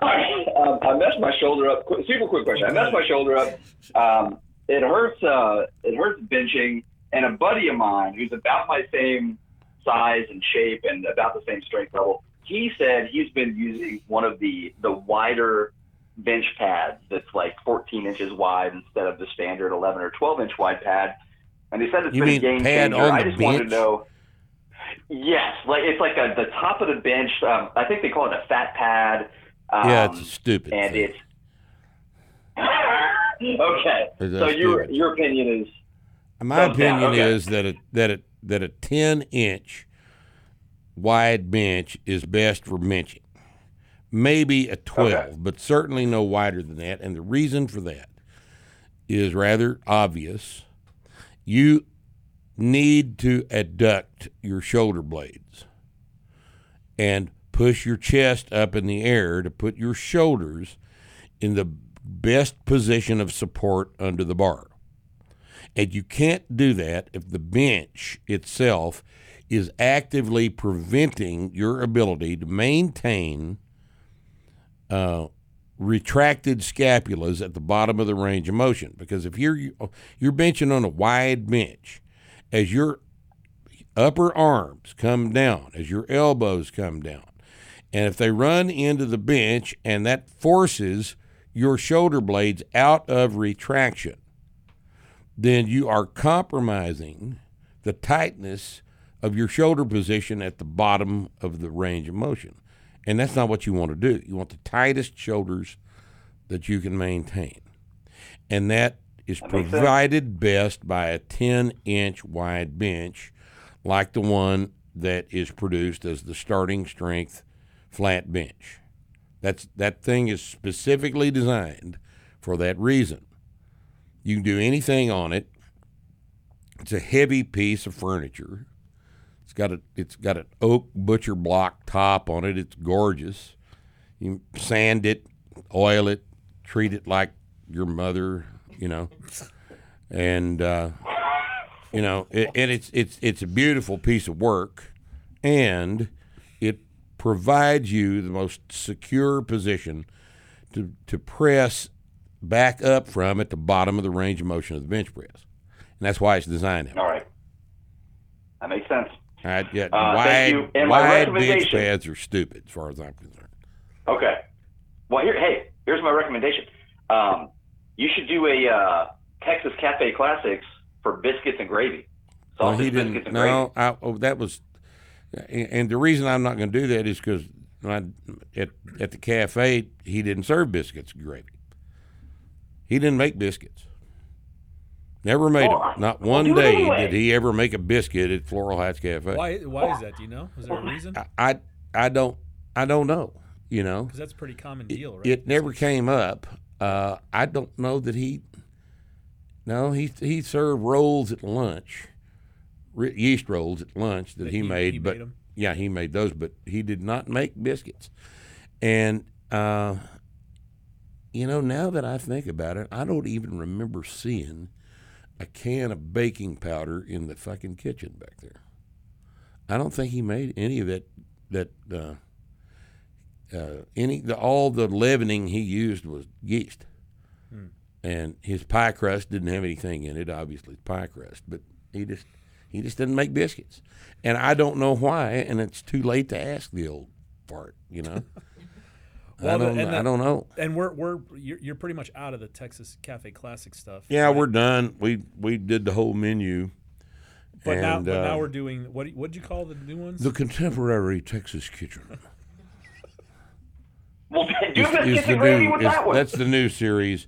All right. um, I messed my shoulder up. Qu- Super quick question. I messed my shoulder up. Um, it hurts. Uh, it hurts benching. And a buddy of mine who's about my same size and shape and about the same strength level, he said he's been using one of the the wider bench pads that's like 14 inches wide instead of the standard 11 or 12 inch wide pad. And he said it's You been a game changer. I just wanted to know. Yes, like it's like a, the top of the bench. Um, I think they call it a fat pad. Um, Yeah, it's stupid and thing. it's okay. It's So your your opinion is My opinion okay. is that a that a that a ten inch wide bench is best for benching. Maybe a twelve, Okay. but certainly no wider than that. And the reason for that is rather obvious. You need to adduct your shoulder blades and push your chest up in the air to put your shoulders in the best position of support under the bar. And you can't do that if the bench itself is actively preventing your ability to maintain uh, retracted scapulas at the bottom of the range of motion. Because if you're you're benching on a wide bench, as your upper arms come down, as your elbows come down, and if they run into the bench and that forces your shoulder blades out of retraction, then you are compromising the tightness of your shoulder position at the bottom of the range of motion. And that's not what you want to do. You want the tightest shoulders that you can maintain. And that is That provided best by a 10 inch wide bench like the one that is produced as the starting strength flat bench. That's that thing is specifically designed for that reason. You can do anything on it. It's a heavy piece of furniture. It's got a it's got an oak butcher block top on it. It's gorgeous. You sand it, oil it, treat it like your mother, you know, and uh, you know, it, and it's it's it's a beautiful piece of work, and it provides you the most secure position to to press back up from at the bottom of the range of motion of the bench press, and that's why it's designed that. way. All right. That makes sense. Right, yeah, Uh, wide, thank you. And my bench recommendation- pads are stupid, as far as I'm concerned. Okay. Well, here, hey, here's my recommendation. Um, you should do a uh, Texas Cafe Classics for biscuits and gravy. Well, he didn't. No, I, oh, that was, and and the reason I'm not going to do that is because at at the cafe he didn't serve biscuits and gravy. He didn't make biscuits. Never made Oh, them. Not well, one day anyway. did he ever make a biscuit at Floral Heights Cafe. Why? Why is that? Do you know? Is there a reason? I, I I don't I don't know. You know, Because that's a pretty common deal, right? it never came up. Uh, I don't know that he. No, he he served rolls at lunch, re- yeast rolls at lunch that, That he, he- made. he but made 'em? yeah, he made those, but he did not make biscuits. And uh, you know, now that I think about it, I don't even remember seeing a can of baking powder in the fucking kitchen back there. I don't think he made any of that. That uh, uh, any the, all the leavening he used was yeast, Hmm. and his pie crust didn't have anything in it. Obviously, pie crust, but he just he just didn't make biscuits, and I don't know why. And it's too late to ask the old fart, you know. I Well, the- don't. and I don't know. And we're we're you're, you're pretty much out of the Texas Cafe Classic stuff. Yeah, right? we're done. We we did the whole menu. But now, and, but now uh, we're doing what? What did you call the new ones? the contemporary Texas kitchen. Well, do is- is biscuits the new- with is- that one. That's the new series,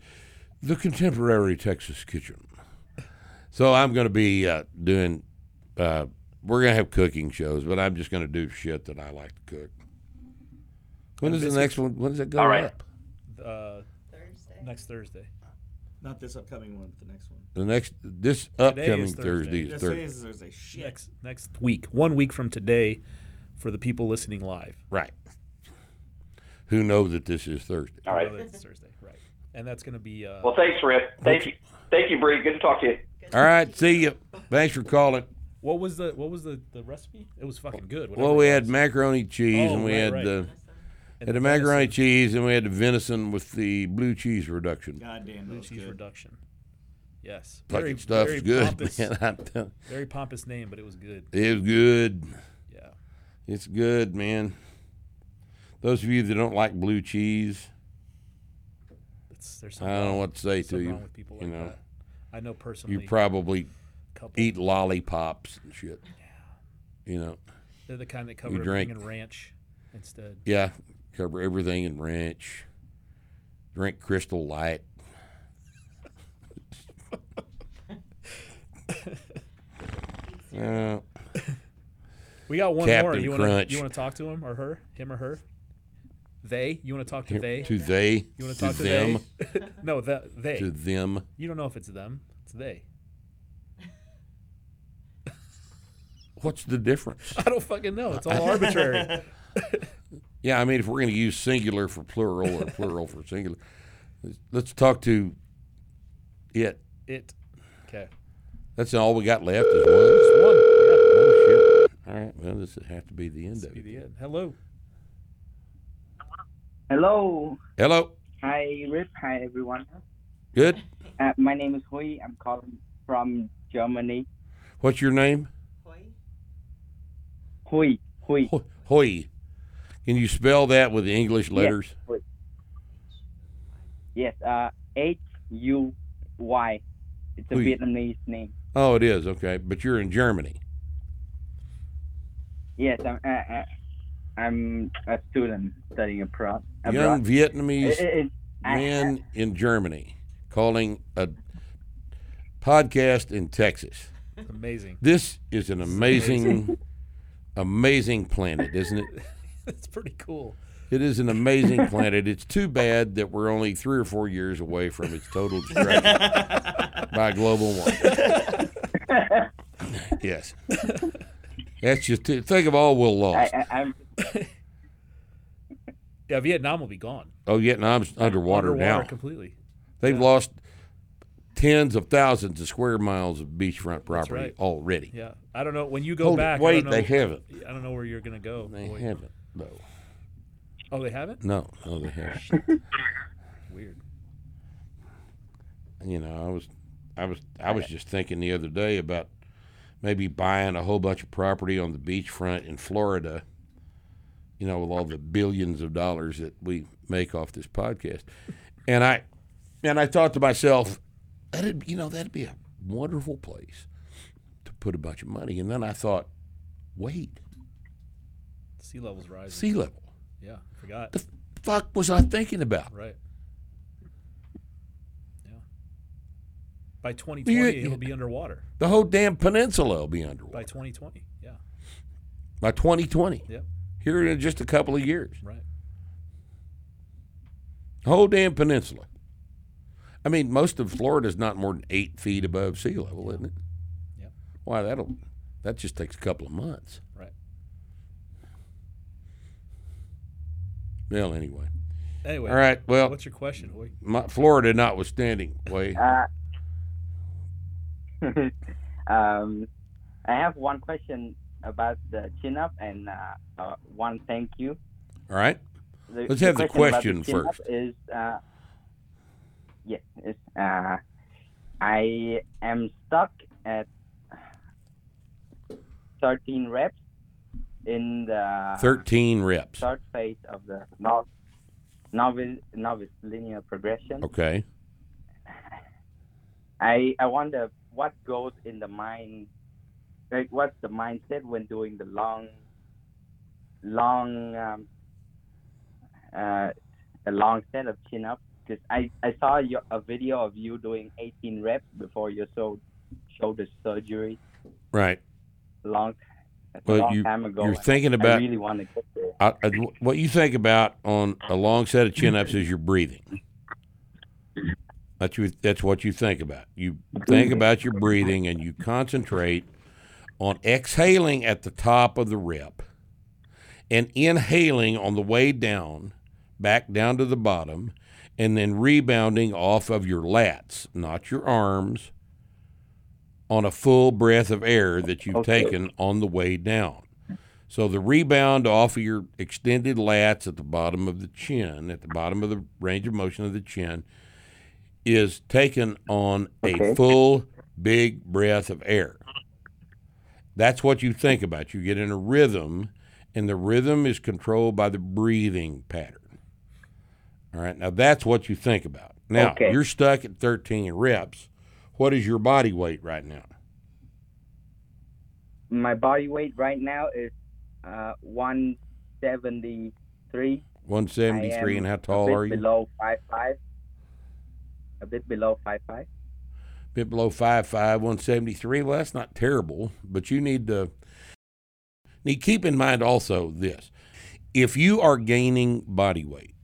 the contemporary Texas kitchen. So I'm going to be uh, doing. Uh, we're going to have cooking shows, but I'm just going to do shit that I like to cook. When And is the next one? When does it go All right. up? uh, Thursday. next Thursday. Not this upcoming one, but the next one. The next this Today upcoming is Thursday. Thursday is Yes, Thursday. today is Thursday. Shit. Next next week, one week from today, for the people listening live. Right. Who know that this is Thursday? All right. That's Thursday, right? And that's going to be. Uh, Well, thanks, Rip. Thank you. Thank you, Bree. Good to talk to you. All right. See you. Thanks for calling. what was the what was the, the recipe? It was fucking good. Well, we had macaroni cheese, Oh, and we right, had right. the And had the the macaroni venison. cheese, and we had the venison with the blue cheese reduction. God damn, blue that cheese good. reduction. Yes, Fucking stuff's very good, Pompous, man. Very pompous name, but it was good. It was good. Yeah. It's good, man. Those of you that don't like blue cheese, It's, there's I something don't know wrong- what to say to you. with people You like know, that. I know personally. you probably eat lollipops and shit. Yeah. You know, They're the kind that cover drink- everything in ranch instead. yeah, cover everything in ranch. Drink Crystal Light. Uh, We got one more. Captain You want to you want to talk to him or her? Him or her? They? You want to talk to they? to they, You want to to talk to them, they? no, the, they. to them. You don't know if it's them. It's they. What's the difference? I don't fucking know. It's all arbitrary. Yeah, I mean, if we're going to use singular for plural or plural for singular, let's- let's talk to it. It. Okay. That's all we got left is one. Just one. Yeah. Oh shit! All right, well, this would have to be the end This of be it. the end. Hello. Hello. Hello. Hi, Rip. Hi, everyone. Good. Uh, my name is Huy. I'm calling from Germany. What's your name? Huy. Huy. Huy. Ho- Hoy. Can you spell that with the English letters? Huy. Yes. Uh, H U Y. It's a Huy. Vietnamese name. Oh, it is okay. But you're in Germany. Yes. I'm. Uh, uh, I'm a student studying abroad. Young. Vietnamese It- it- I- man in Germany calling a podcast in Texas. Amazing. This is an amazing, amazing planet, isn't it? It's pretty cool. It is an amazing planet. It's too bad that we're only three or four years away from its total destruction by global warming. Yes. That's just think of all we'll I, lost. I, I'm. Yeah, Vietnam will be gone. Oh, Vietnam's underwater, now. completely. They've lost tens of thousands of square miles of beachfront property right. already. Yeah, I don't know when you go Hold it, back. wait, I don't know, they haven't. I don't know where you're gonna go. They boy. haven't. No, Oh, they haven't. no, no, they haven't. Weird. you know, I was, I was, I was just thinking the other day about maybe buying a whole bunch of property on the beachfront in Florida. You know, with all the billions of dollars that we make off this podcast, and I, and I thought to myself, that'd you know that'd be a wonderful place to put a bunch of money. And then I thought, wait, Sea levels rising. sea level. Yeah, forgot. The fuck was I thinking about? Right. Yeah. By 2020, You- it'll be underwater. The whole damn peninsula will be underwater By 2020, yeah. by 2020. Yep. Here in just a couple of years. Right. The whole damn peninsula. I mean, most of Florida is not more than eight feet above sea level, isn't it? Yep. Why that'll that just takes a couple of months. Right. Well, anyway, Anyway. All right, well- what's your question, Hoy? my, Florida notwithstanding, way Uh, um, I have one question about the chin up and uh, uh, one thank you. all right. The, Let's have the about question chin-up first. Is uh, yes, is uh, I am stuck at thirteen reps in the Thirteen reps. third phase of the no- novice novice linear progression. Okay. I I wonder what goes in the mind, like what's the mindset when doing the long, long, um, uh, a long set of chin ups. Because I I saw your, a video of you doing 18 reps before your so, shoulder surgery Right. long, a Well, long you time ago. you're thinking I about really want to get there. I, I, what you think about on a long set of chin ups is your breathing. That's you. That's what you think about. You think mm-hmm. about your breathing and you concentrate on exhaling at the top of the rep and inhaling on the way down, back down to the bottom, and then rebounding off of your lats, not your arms, on a full breath of air that you've Okay. taken on the way down. So the rebound off of your extended lats at the bottom of the chin, at the bottom of the range of motion of the chin, is taken on a full big breath of air. That's what you think about. You get in a rhythm, and the rhythm is controlled by the breathing pattern. All right, now that's what you think about. Now Okay. you're stuck at 13 reps. What is your body weight right now? My body weight right now is uh, 173. 173, and how tall are you? Below five five. A bit below five five. bit below five five, one seventy three. Well, that's not terrible, but you need to need keep in mind also this: if you are gaining body weight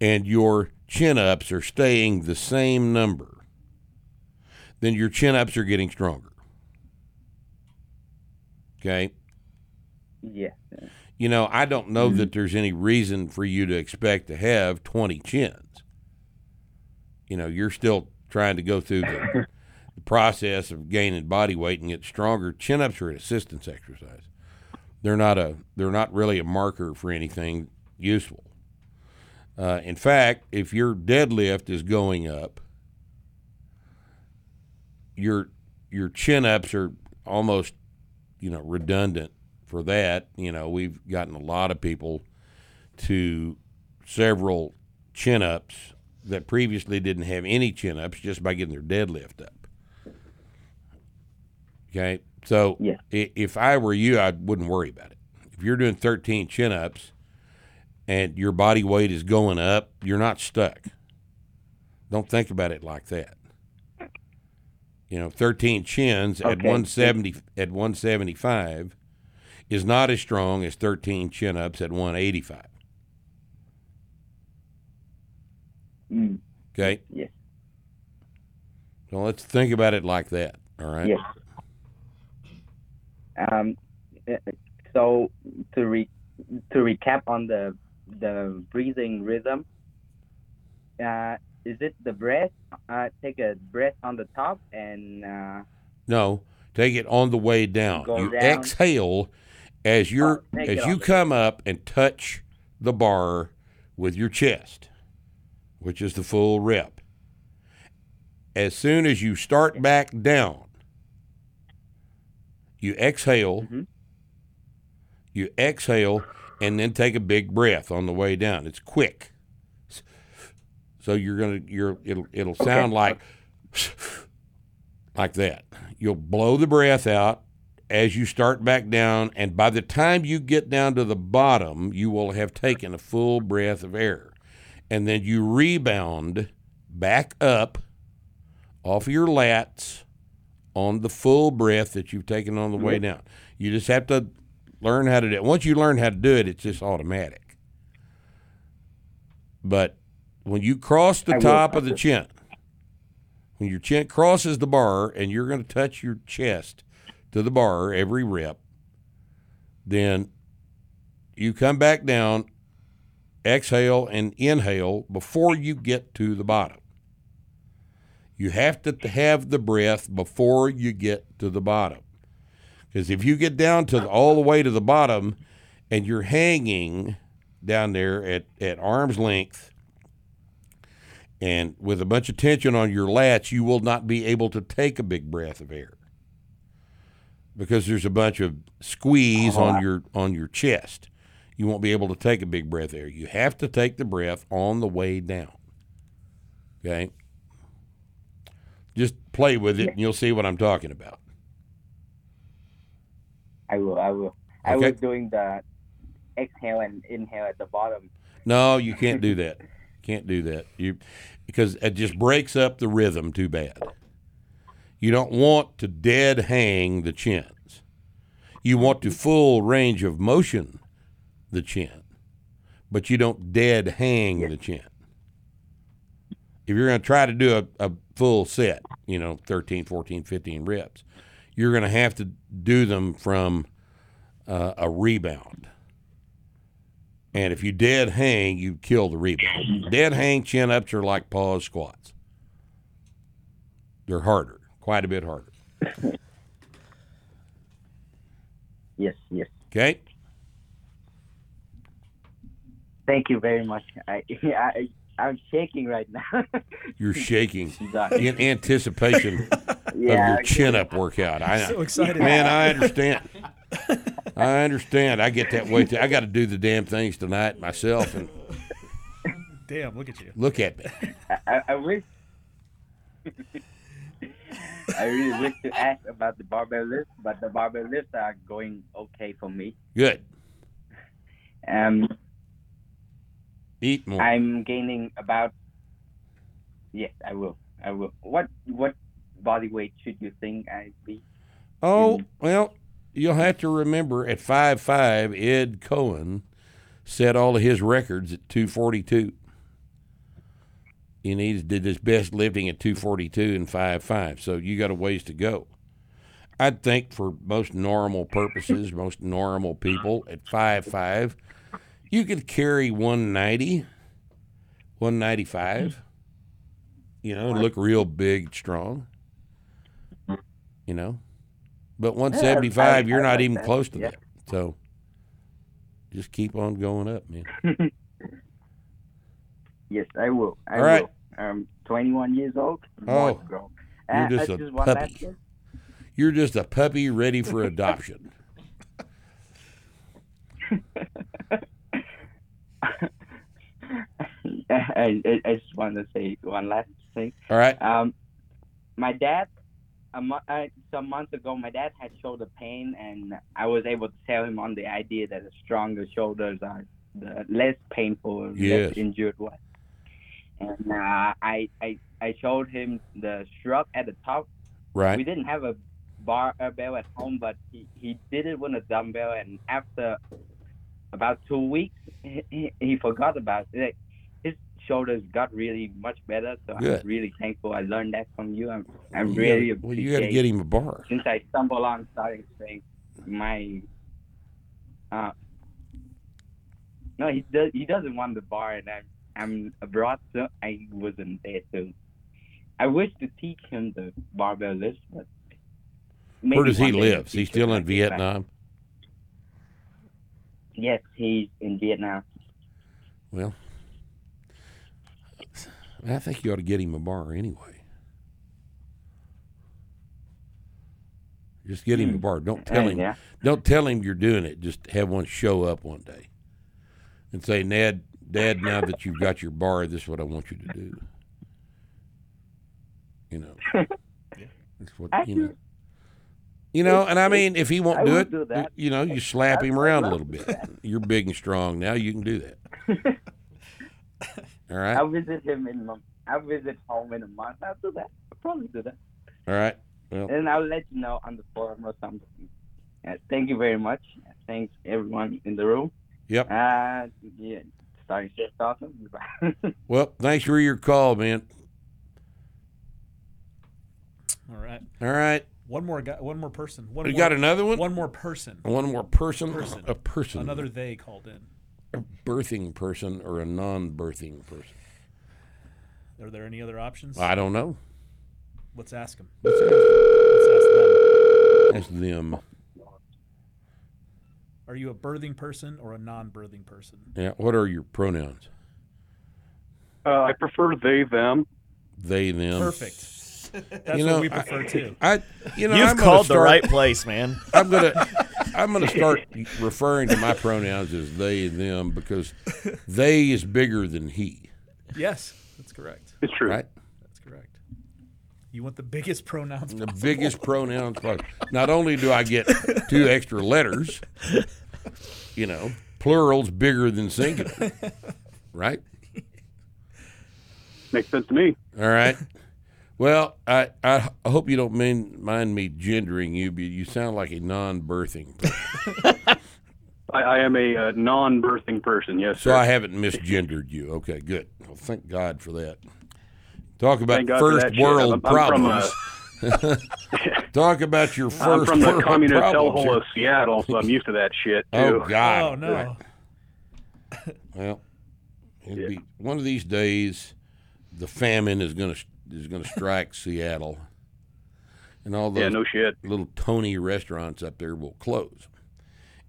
and your chin ups are staying the same number, then your chin ups are getting stronger. Okay. Yeah. You know, I don't know that there's any reason for you to expect to have 20 chins. You know, you're still trying to go through the, the process of gaining body weight and get stronger. Chin ups are an assistance exercise. They're not a they're not really a marker for anything useful. Uh, in fact, if your deadlift is going up, your your chin ups are almost you know redundant for that. You know, we've gotten a lot of people to several chin ups that previously didn't have any chin ups just by getting their deadlift up. Okay, so Yeah. if I were you, I wouldn't worry about it. If you're doing 13 chin ups and your body weight is going up, you're not stuck. Don't think about it like that. You know, 13 chins at 170 at 175 is not as strong as 13 chin ups at 185. Mm, Okay? yes. So let's think about it like that. All right? Yes. Um, uh, so to re- to recap on the the breathing rhythm, uh, is it the breath? Uh, take a breath on the top and uh, No, take it on the way down. You down. exhale as you're Oh, as you come up and touch the bar with your chest, which is the full rep. As soon as you start back down, you exhale. Mm-hmm. You exhale and then take a big breath on the way down. It's quick. So you're gonna you're it'll it'll sound like like that. You'll blow the breath out as you start back down, and by the time you get down to the bottom, you will have taken a full breath of air. And then you rebound back up off of your lats on the full breath that you've taken on the way mm-hmm. down. You just have to learn how to do it. Once you learn how to do it, it's just automatic. But when you cross the I top of the chin, when your chin crosses the bar and you're going to touch your chest to the bar every rep, then you come back down, exhale and inhale before you get to the bottom. You have to have the breath before you get to the bottom. Because if you get down to the, all the way to the bottom and you're hanging down there at, at arm's length and with a bunch of tension on your lats, you will not be able to take a big breath of air because there's a bunch of squeeze on your on your chest. You won't be able to take a big breath there. You have to take the breath on the way down. Okay? Just play with it and you'll see what I'm talking about. I will. I will. I Okay. was doing the exhale and inhale at the bottom. No, you can't do that. Can't do that. You because it just breaks up the rhythm too bad. You don't want to dead hang the chins. You want to full range of motion the chin, but you don't dead hang the chin. If you're going to try to do a, a full set, you know, 13, 14, 15 reps, you're going to have to do them from uh, a rebound. And if you dead hang, you kill the rebound. Dead hang chin ups are like pause squats. They're harder, quite a bit harder. Yes. Yes. Okay? Thank you very much. I, I I'm shaking right now. You're shaking in anticipation of Yeah, your chin up workout. I'm So excited. Man, I understand. I understand. I get that way too. I got to do the damn things tonight myself and Damn, look at you. look at me. I, I wish. I really wish to ask about the barbell lifts, but the barbell lifts are going okay for me. Good. Um, Eat more. I'm gaining about. Yes, I will. I will. What what body weight should you think I'd be? Oh, well, you'll have to remember at five five, Ed Coan set all of his records at 242. And he did his best lifting at 242 and five five. So you got a ways to go. I'd think for most normal purposes, most normal people at five five, you could carry 190, 195. You know, look real big, strong. You know, but 175, you're not even close to that. So just keep on going up, man. Yes, I will. I All right. will. I'm 21 years old. Oh, more to go. you're just uh, a just puppy. You're just a puppy ready for adoption. I, I, I just want to say one last thing. All right. Um, my dad, a mo- uh, some months ago, my dad had shoulder pain, and I was able to tell him on the idea that the stronger shoulders are the less painful, Yes. less injured one. And uh, I, I, I showed him the shrug at the top. Right. We didn't have a barbell at home, but he, he did it with a dumbbell, and after about two weeks, he, he, he forgot about it. Shoulders got really much better, so Good. I'm really thankful. I learned that from you. I'm, I'm You really gotta- well, you got to get him a bar. Since I stumbled on starting strength, my uh, no, he does. He doesn't want the bar, and I'm I'm abroad, so I wasn't there. So I wish to teach him the barbell lifts, but Where does he one day in the live? Is he still in. Vietnam? Yes, he's in Vietnam. Well, I think you ought to get him a bar anyway. Just get him a bar. Don't tell him. yeah. Don't tell him you're doing it. Just have one show up one day and say, "Ned, Dad, now that you've got your bar, this is what I want you to do." You know. That's what you know. You know, and I mean, if he won't do it, do you know, you slap him around a little bit. You're big and strong now. You can do that. All right. I'll visit him in month. I'll visit home in a month. I'll do that. I'll probably do that. All right. Well, And I'll let you know on the forum or something. Uh, thank you very much. Thanks everyone in the room. Yep. Uh, yeah, starting shift awesome. well, thanks for your call, man. All right. All right. One more guy. One more person. One You more, got another one? One more person. One more person. Person. A person. Another they called in. A birthing person or a non-birthing person. Are there any other options? I don't know. Let's ask them. Let's ask, Let's ask them. ask them. Are you a birthing person or a non-birthing person? Yeah. What are your pronouns? Uh, I prefer they them. They them. Perfect. That's You what know, we prefer I- too. I, you know, You've I'm gonna called the right place, man. I'm gonna, I'm gonna start referring to my pronouns as they and them because they is bigger than he. Yes, that's correct. It's true. Right. That's correct. You want the biggest pronouns. The possible. biggest pronouns. possible. Not only do I get two extra letters, you know, plural's bigger than singular, right? Makes sense to me. All right. Well, I, I hope you don't mean, mind me gendering you, but you sound like a non-birthing. person. I, I am a uh, non-birthing person. Yes, So sir. I haven't misgendered you. Okay, good. Well, thank God for that. Talk about Thank God for first world I'm- I'm from, uh, problems. Talk about your 1st I'm from the world communist problems hellhole of Seattle, so I'm used to that shit too. Oh God! Oh no. Well, it'll be one of these days. The famine is gonna is gonna strike Seattle, and all those Yeah, no shit. little Tony restaurants up there will close,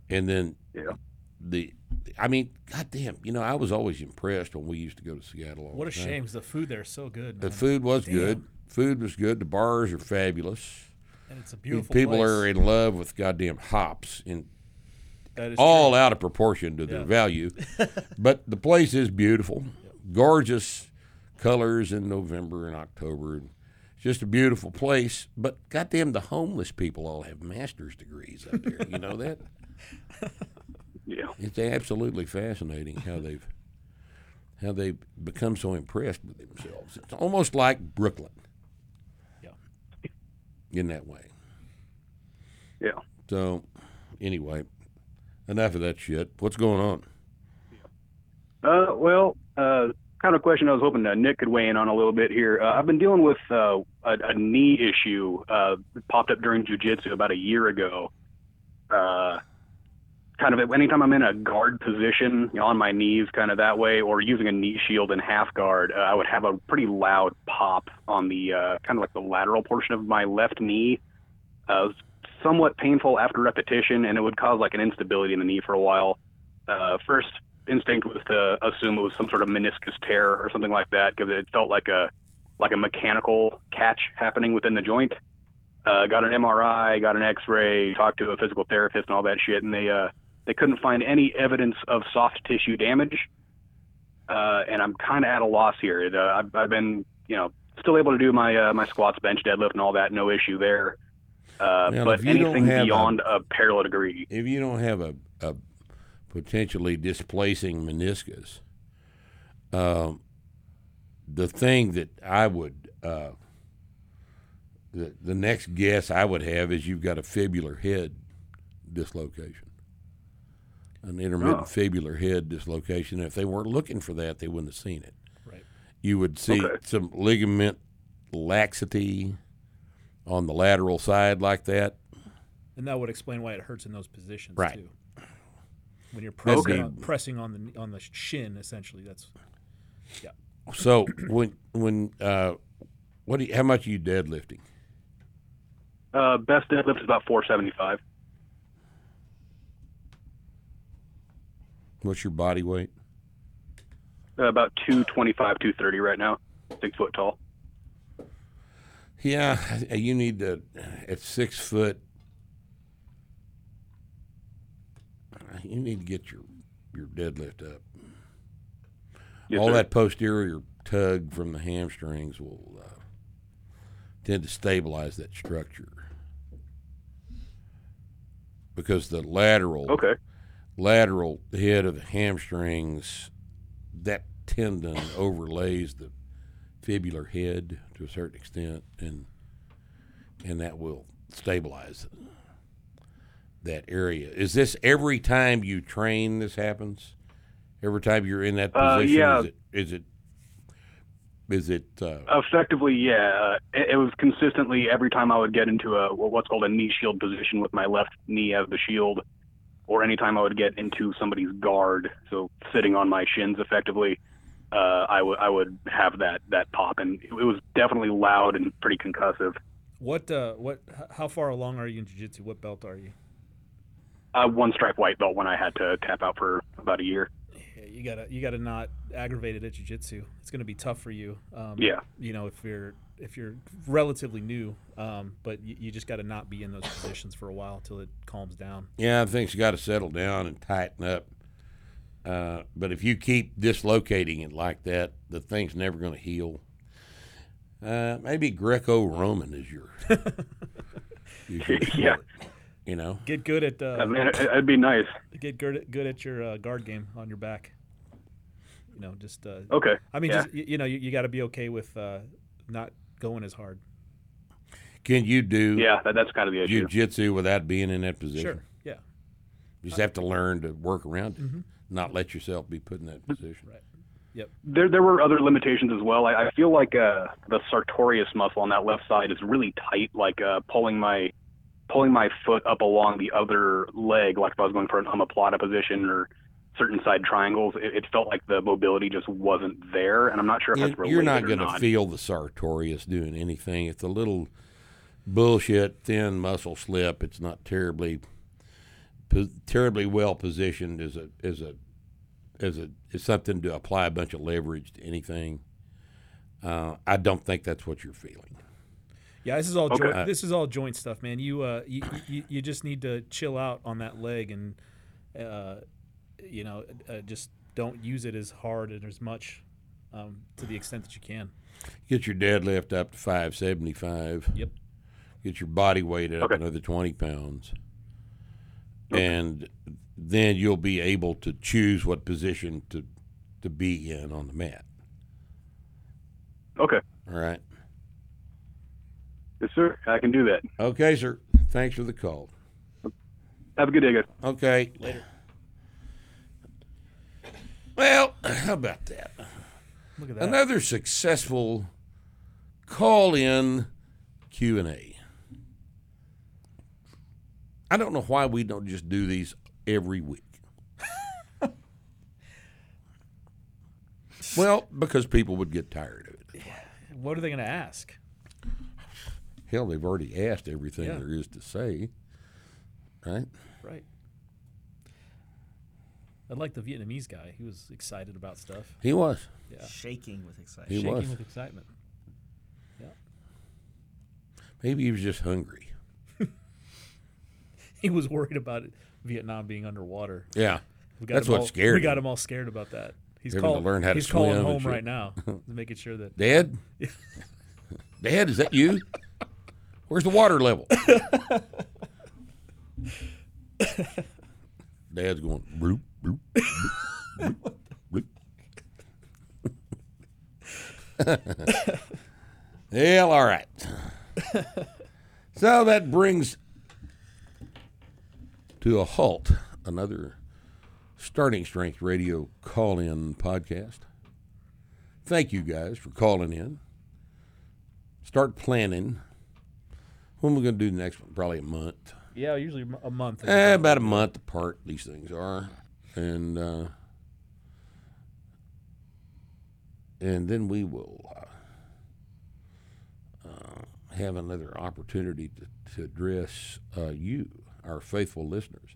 and then Yeah. the. I mean, goddamn! You know, I was always impressed when we used to go to Seattle. All What a the time. shame. 'cause The food there is so good. The food was Damn. good. Food was good. The bars are fabulous. And it's a beautiful People place. are in love with goddamn hops in That is all true. out of proportion to their value. but the place is beautiful, gorgeous colors in November and October. It's just a beautiful place. But goddamn, the homeless people all have master's degrees up there. You know that? Yeah. It's absolutely fascinating how they've how they've become so impressed with themselves. It's almost like Brooklyn. Yeah. In that way. Yeah. So, anyway, enough of that shit. What's going on? Uh, well, uh, kind of question I was hoping Nick could weigh in on a little bit here. Uh, I've been dealing with uh, a, a knee issue uh, popped up during jujitsu about a year ago. Uh, kind of anytime I'm in a guard position, you know, on my knees, kind of that way, or using a knee shield in half guard, uh, I would have a pretty loud pop on the uh, kind of like the lateral portion of my left knee. Somewhat painful after repetition, and it would cause like an instability in the knee for a while. First instinct was to assume it was some sort of meniscus tear or something like that because it felt like a like a mechanical catch happening within the joint. Uh, got an MRI, got an X-ray, talked to a physical therapist and all that shit, and they uh, they couldn't find any evidence of soft tissue damage. Uh, and I'm kind of at a loss here. It, uh, I've, I've been, you know, still able to do my uh, my squats, bench, deadlift, and all that, no issue there. Uh, Now, but if you don't anything have a- beyond a, parallel degree, If you don't have a, a potentially displacing meniscus, um, the thing that I would, uh, the, the next guess I would have is you've got a fibular head dislocation, an intermittent Oh. fibular head dislocation. If they weren't looking for that, they wouldn't have seen it. Right. You would see Okay. some ligament laxity on the lateral side like that. And that would explain why it hurts in those positions Right. too. When you're pressing Okay. on, pressing on the on the shin, essentially, that's Yeah. So when when uh, what do you, how much are you deadlifting? Uh, best deadlift is about 475. What's your body weight? Uh, about 225, 230 right now. Six foot tall. Yeah, you need to at six foot. You need to get your your deadlift up. Yes, All sir. that posterior tug from the hamstrings will uh, tend to stabilize that structure because the lateral Okay. lateral head of the hamstrings that tendon overlays the fibular head to a certain extent and and that will stabilize that area is this every time you train this happens every time you're in that Uh, position yeah. is it is it is it uh, Effectively, yeah. Uh, It, it was consistently every time I would get into a what's called a knee shield position with my left knee as the shield, or anytime I would get into somebody's guard, so sitting on my shins effectively, uh, I would I would have that that pop, and it was definitely loud and pretty concussive. What uh what how far along are you in jiu-jitsu? What belt are you? Uh, one stripe white belt when I had to tap out for about a year. Yeah, you gotta you gotta not aggravate it at jiu-jitsu. It's gonna be tough for you. Um, Yeah. You know if you're if you're relatively new, um, but you, you just gotta not be in those positions for a while till it calms down. yeah I think you got to settle down and tighten up uh, but if you keep dislocating it like that the thing's never going to heal uh, maybe greco-roman is your, is your Yeah. Sport, you know Get good at uh, man, it, it'd be nice. get good at, good at your uh, guard game on your back. You know, just uh, Okay, I mean, yeah. just y- you know, you, you got to be okay with uh, not going as hard. Can you do Yeah, that, that's kind of the issue. jiu-jitsu without being in that position? Sure. Yeah. You just have to learn to work around it, Mhm. not let yourself be put in that position. Right. Yep. There, there were other limitations as well. I, I feel like uh, the sartorius muscle on that left side is really tight. Like uh, pulling my pulling my foot up along the other leg, like if I was going for an omoplata position or certain side triangles, it, it felt like the mobility just wasn't there. And I'm not sure if You- that's related You're not going to feel the sartorius doing anything. It's a little bullshit, thin muscle slip. It's not terribly terribly well positioned as a as a as a as something to apply a bunch of leverage to anything. Uh, I don't think that's what you're feeling. Yeah, this is all Okay. joint, this is all joint stuff, man. You uh you, you you just need to chill out on that leg and uh you know uh, just don't use it as hard and as much um, to the extent that you can. Get your deadlift up to 575. Yep. Get your body weight up Okay. another 20 pounds. And then you'll be able to choose what position to to be in on the mat. Okay. All right. Yes, sir. I can do that. Okay, sir. Thanks for the call. Have a good day, guys. Okay. Later. Well, how about that? Look at that. Another successful call-in Q&A. I don't know why we don't just do these every week. well, because people would get tired of it. What are they going to ask? Hell, they've already asked everything Yeah. there is to say. Right? Right. I like the Vietnamese guy. He was excited about stuff. He was. Yeah. Shaking with excitement. He Shaking was. with excitement. Yeah. Maybe he was just hungry. He was worried about it, Vietnam being underwater. Yeah. We got That's him what all, scared We got him. him all scared about that. He's Having to call- learn how to He's calling swim and home right now, making sure that Dad? Dad, is that you? Where's the water level? Dad's going bloop, bloop, bloop, bloop, bloop. well, all right. So that brings to a halt another Starting Strength Radio call in podcast. Thank you guys for calling in. Start planning. When we going to do the next one? Probably a month. yeah, usually a month. Eh, about a month apart, these things are. And uh, and then we will uh, uh, have another opportunity to, to address uh, you, our faithful listeners,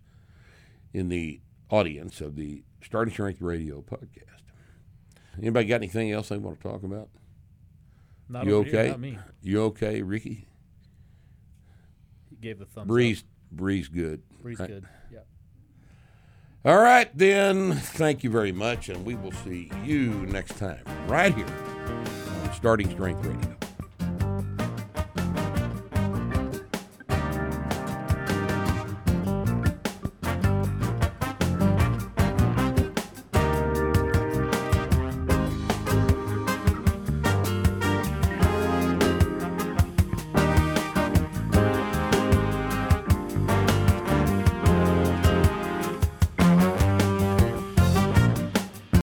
in the audience of the Starting Strength Radio podcast. Anybody got anything else they want to talk about? Not you here, okay? me. You okay, Ricky? Gave the thumbs Breeze, up. breeze, good. Breeze Right. good. Yeah. All right, then. Thank you very much, and we will see you next time right here on Starting Strength Radio.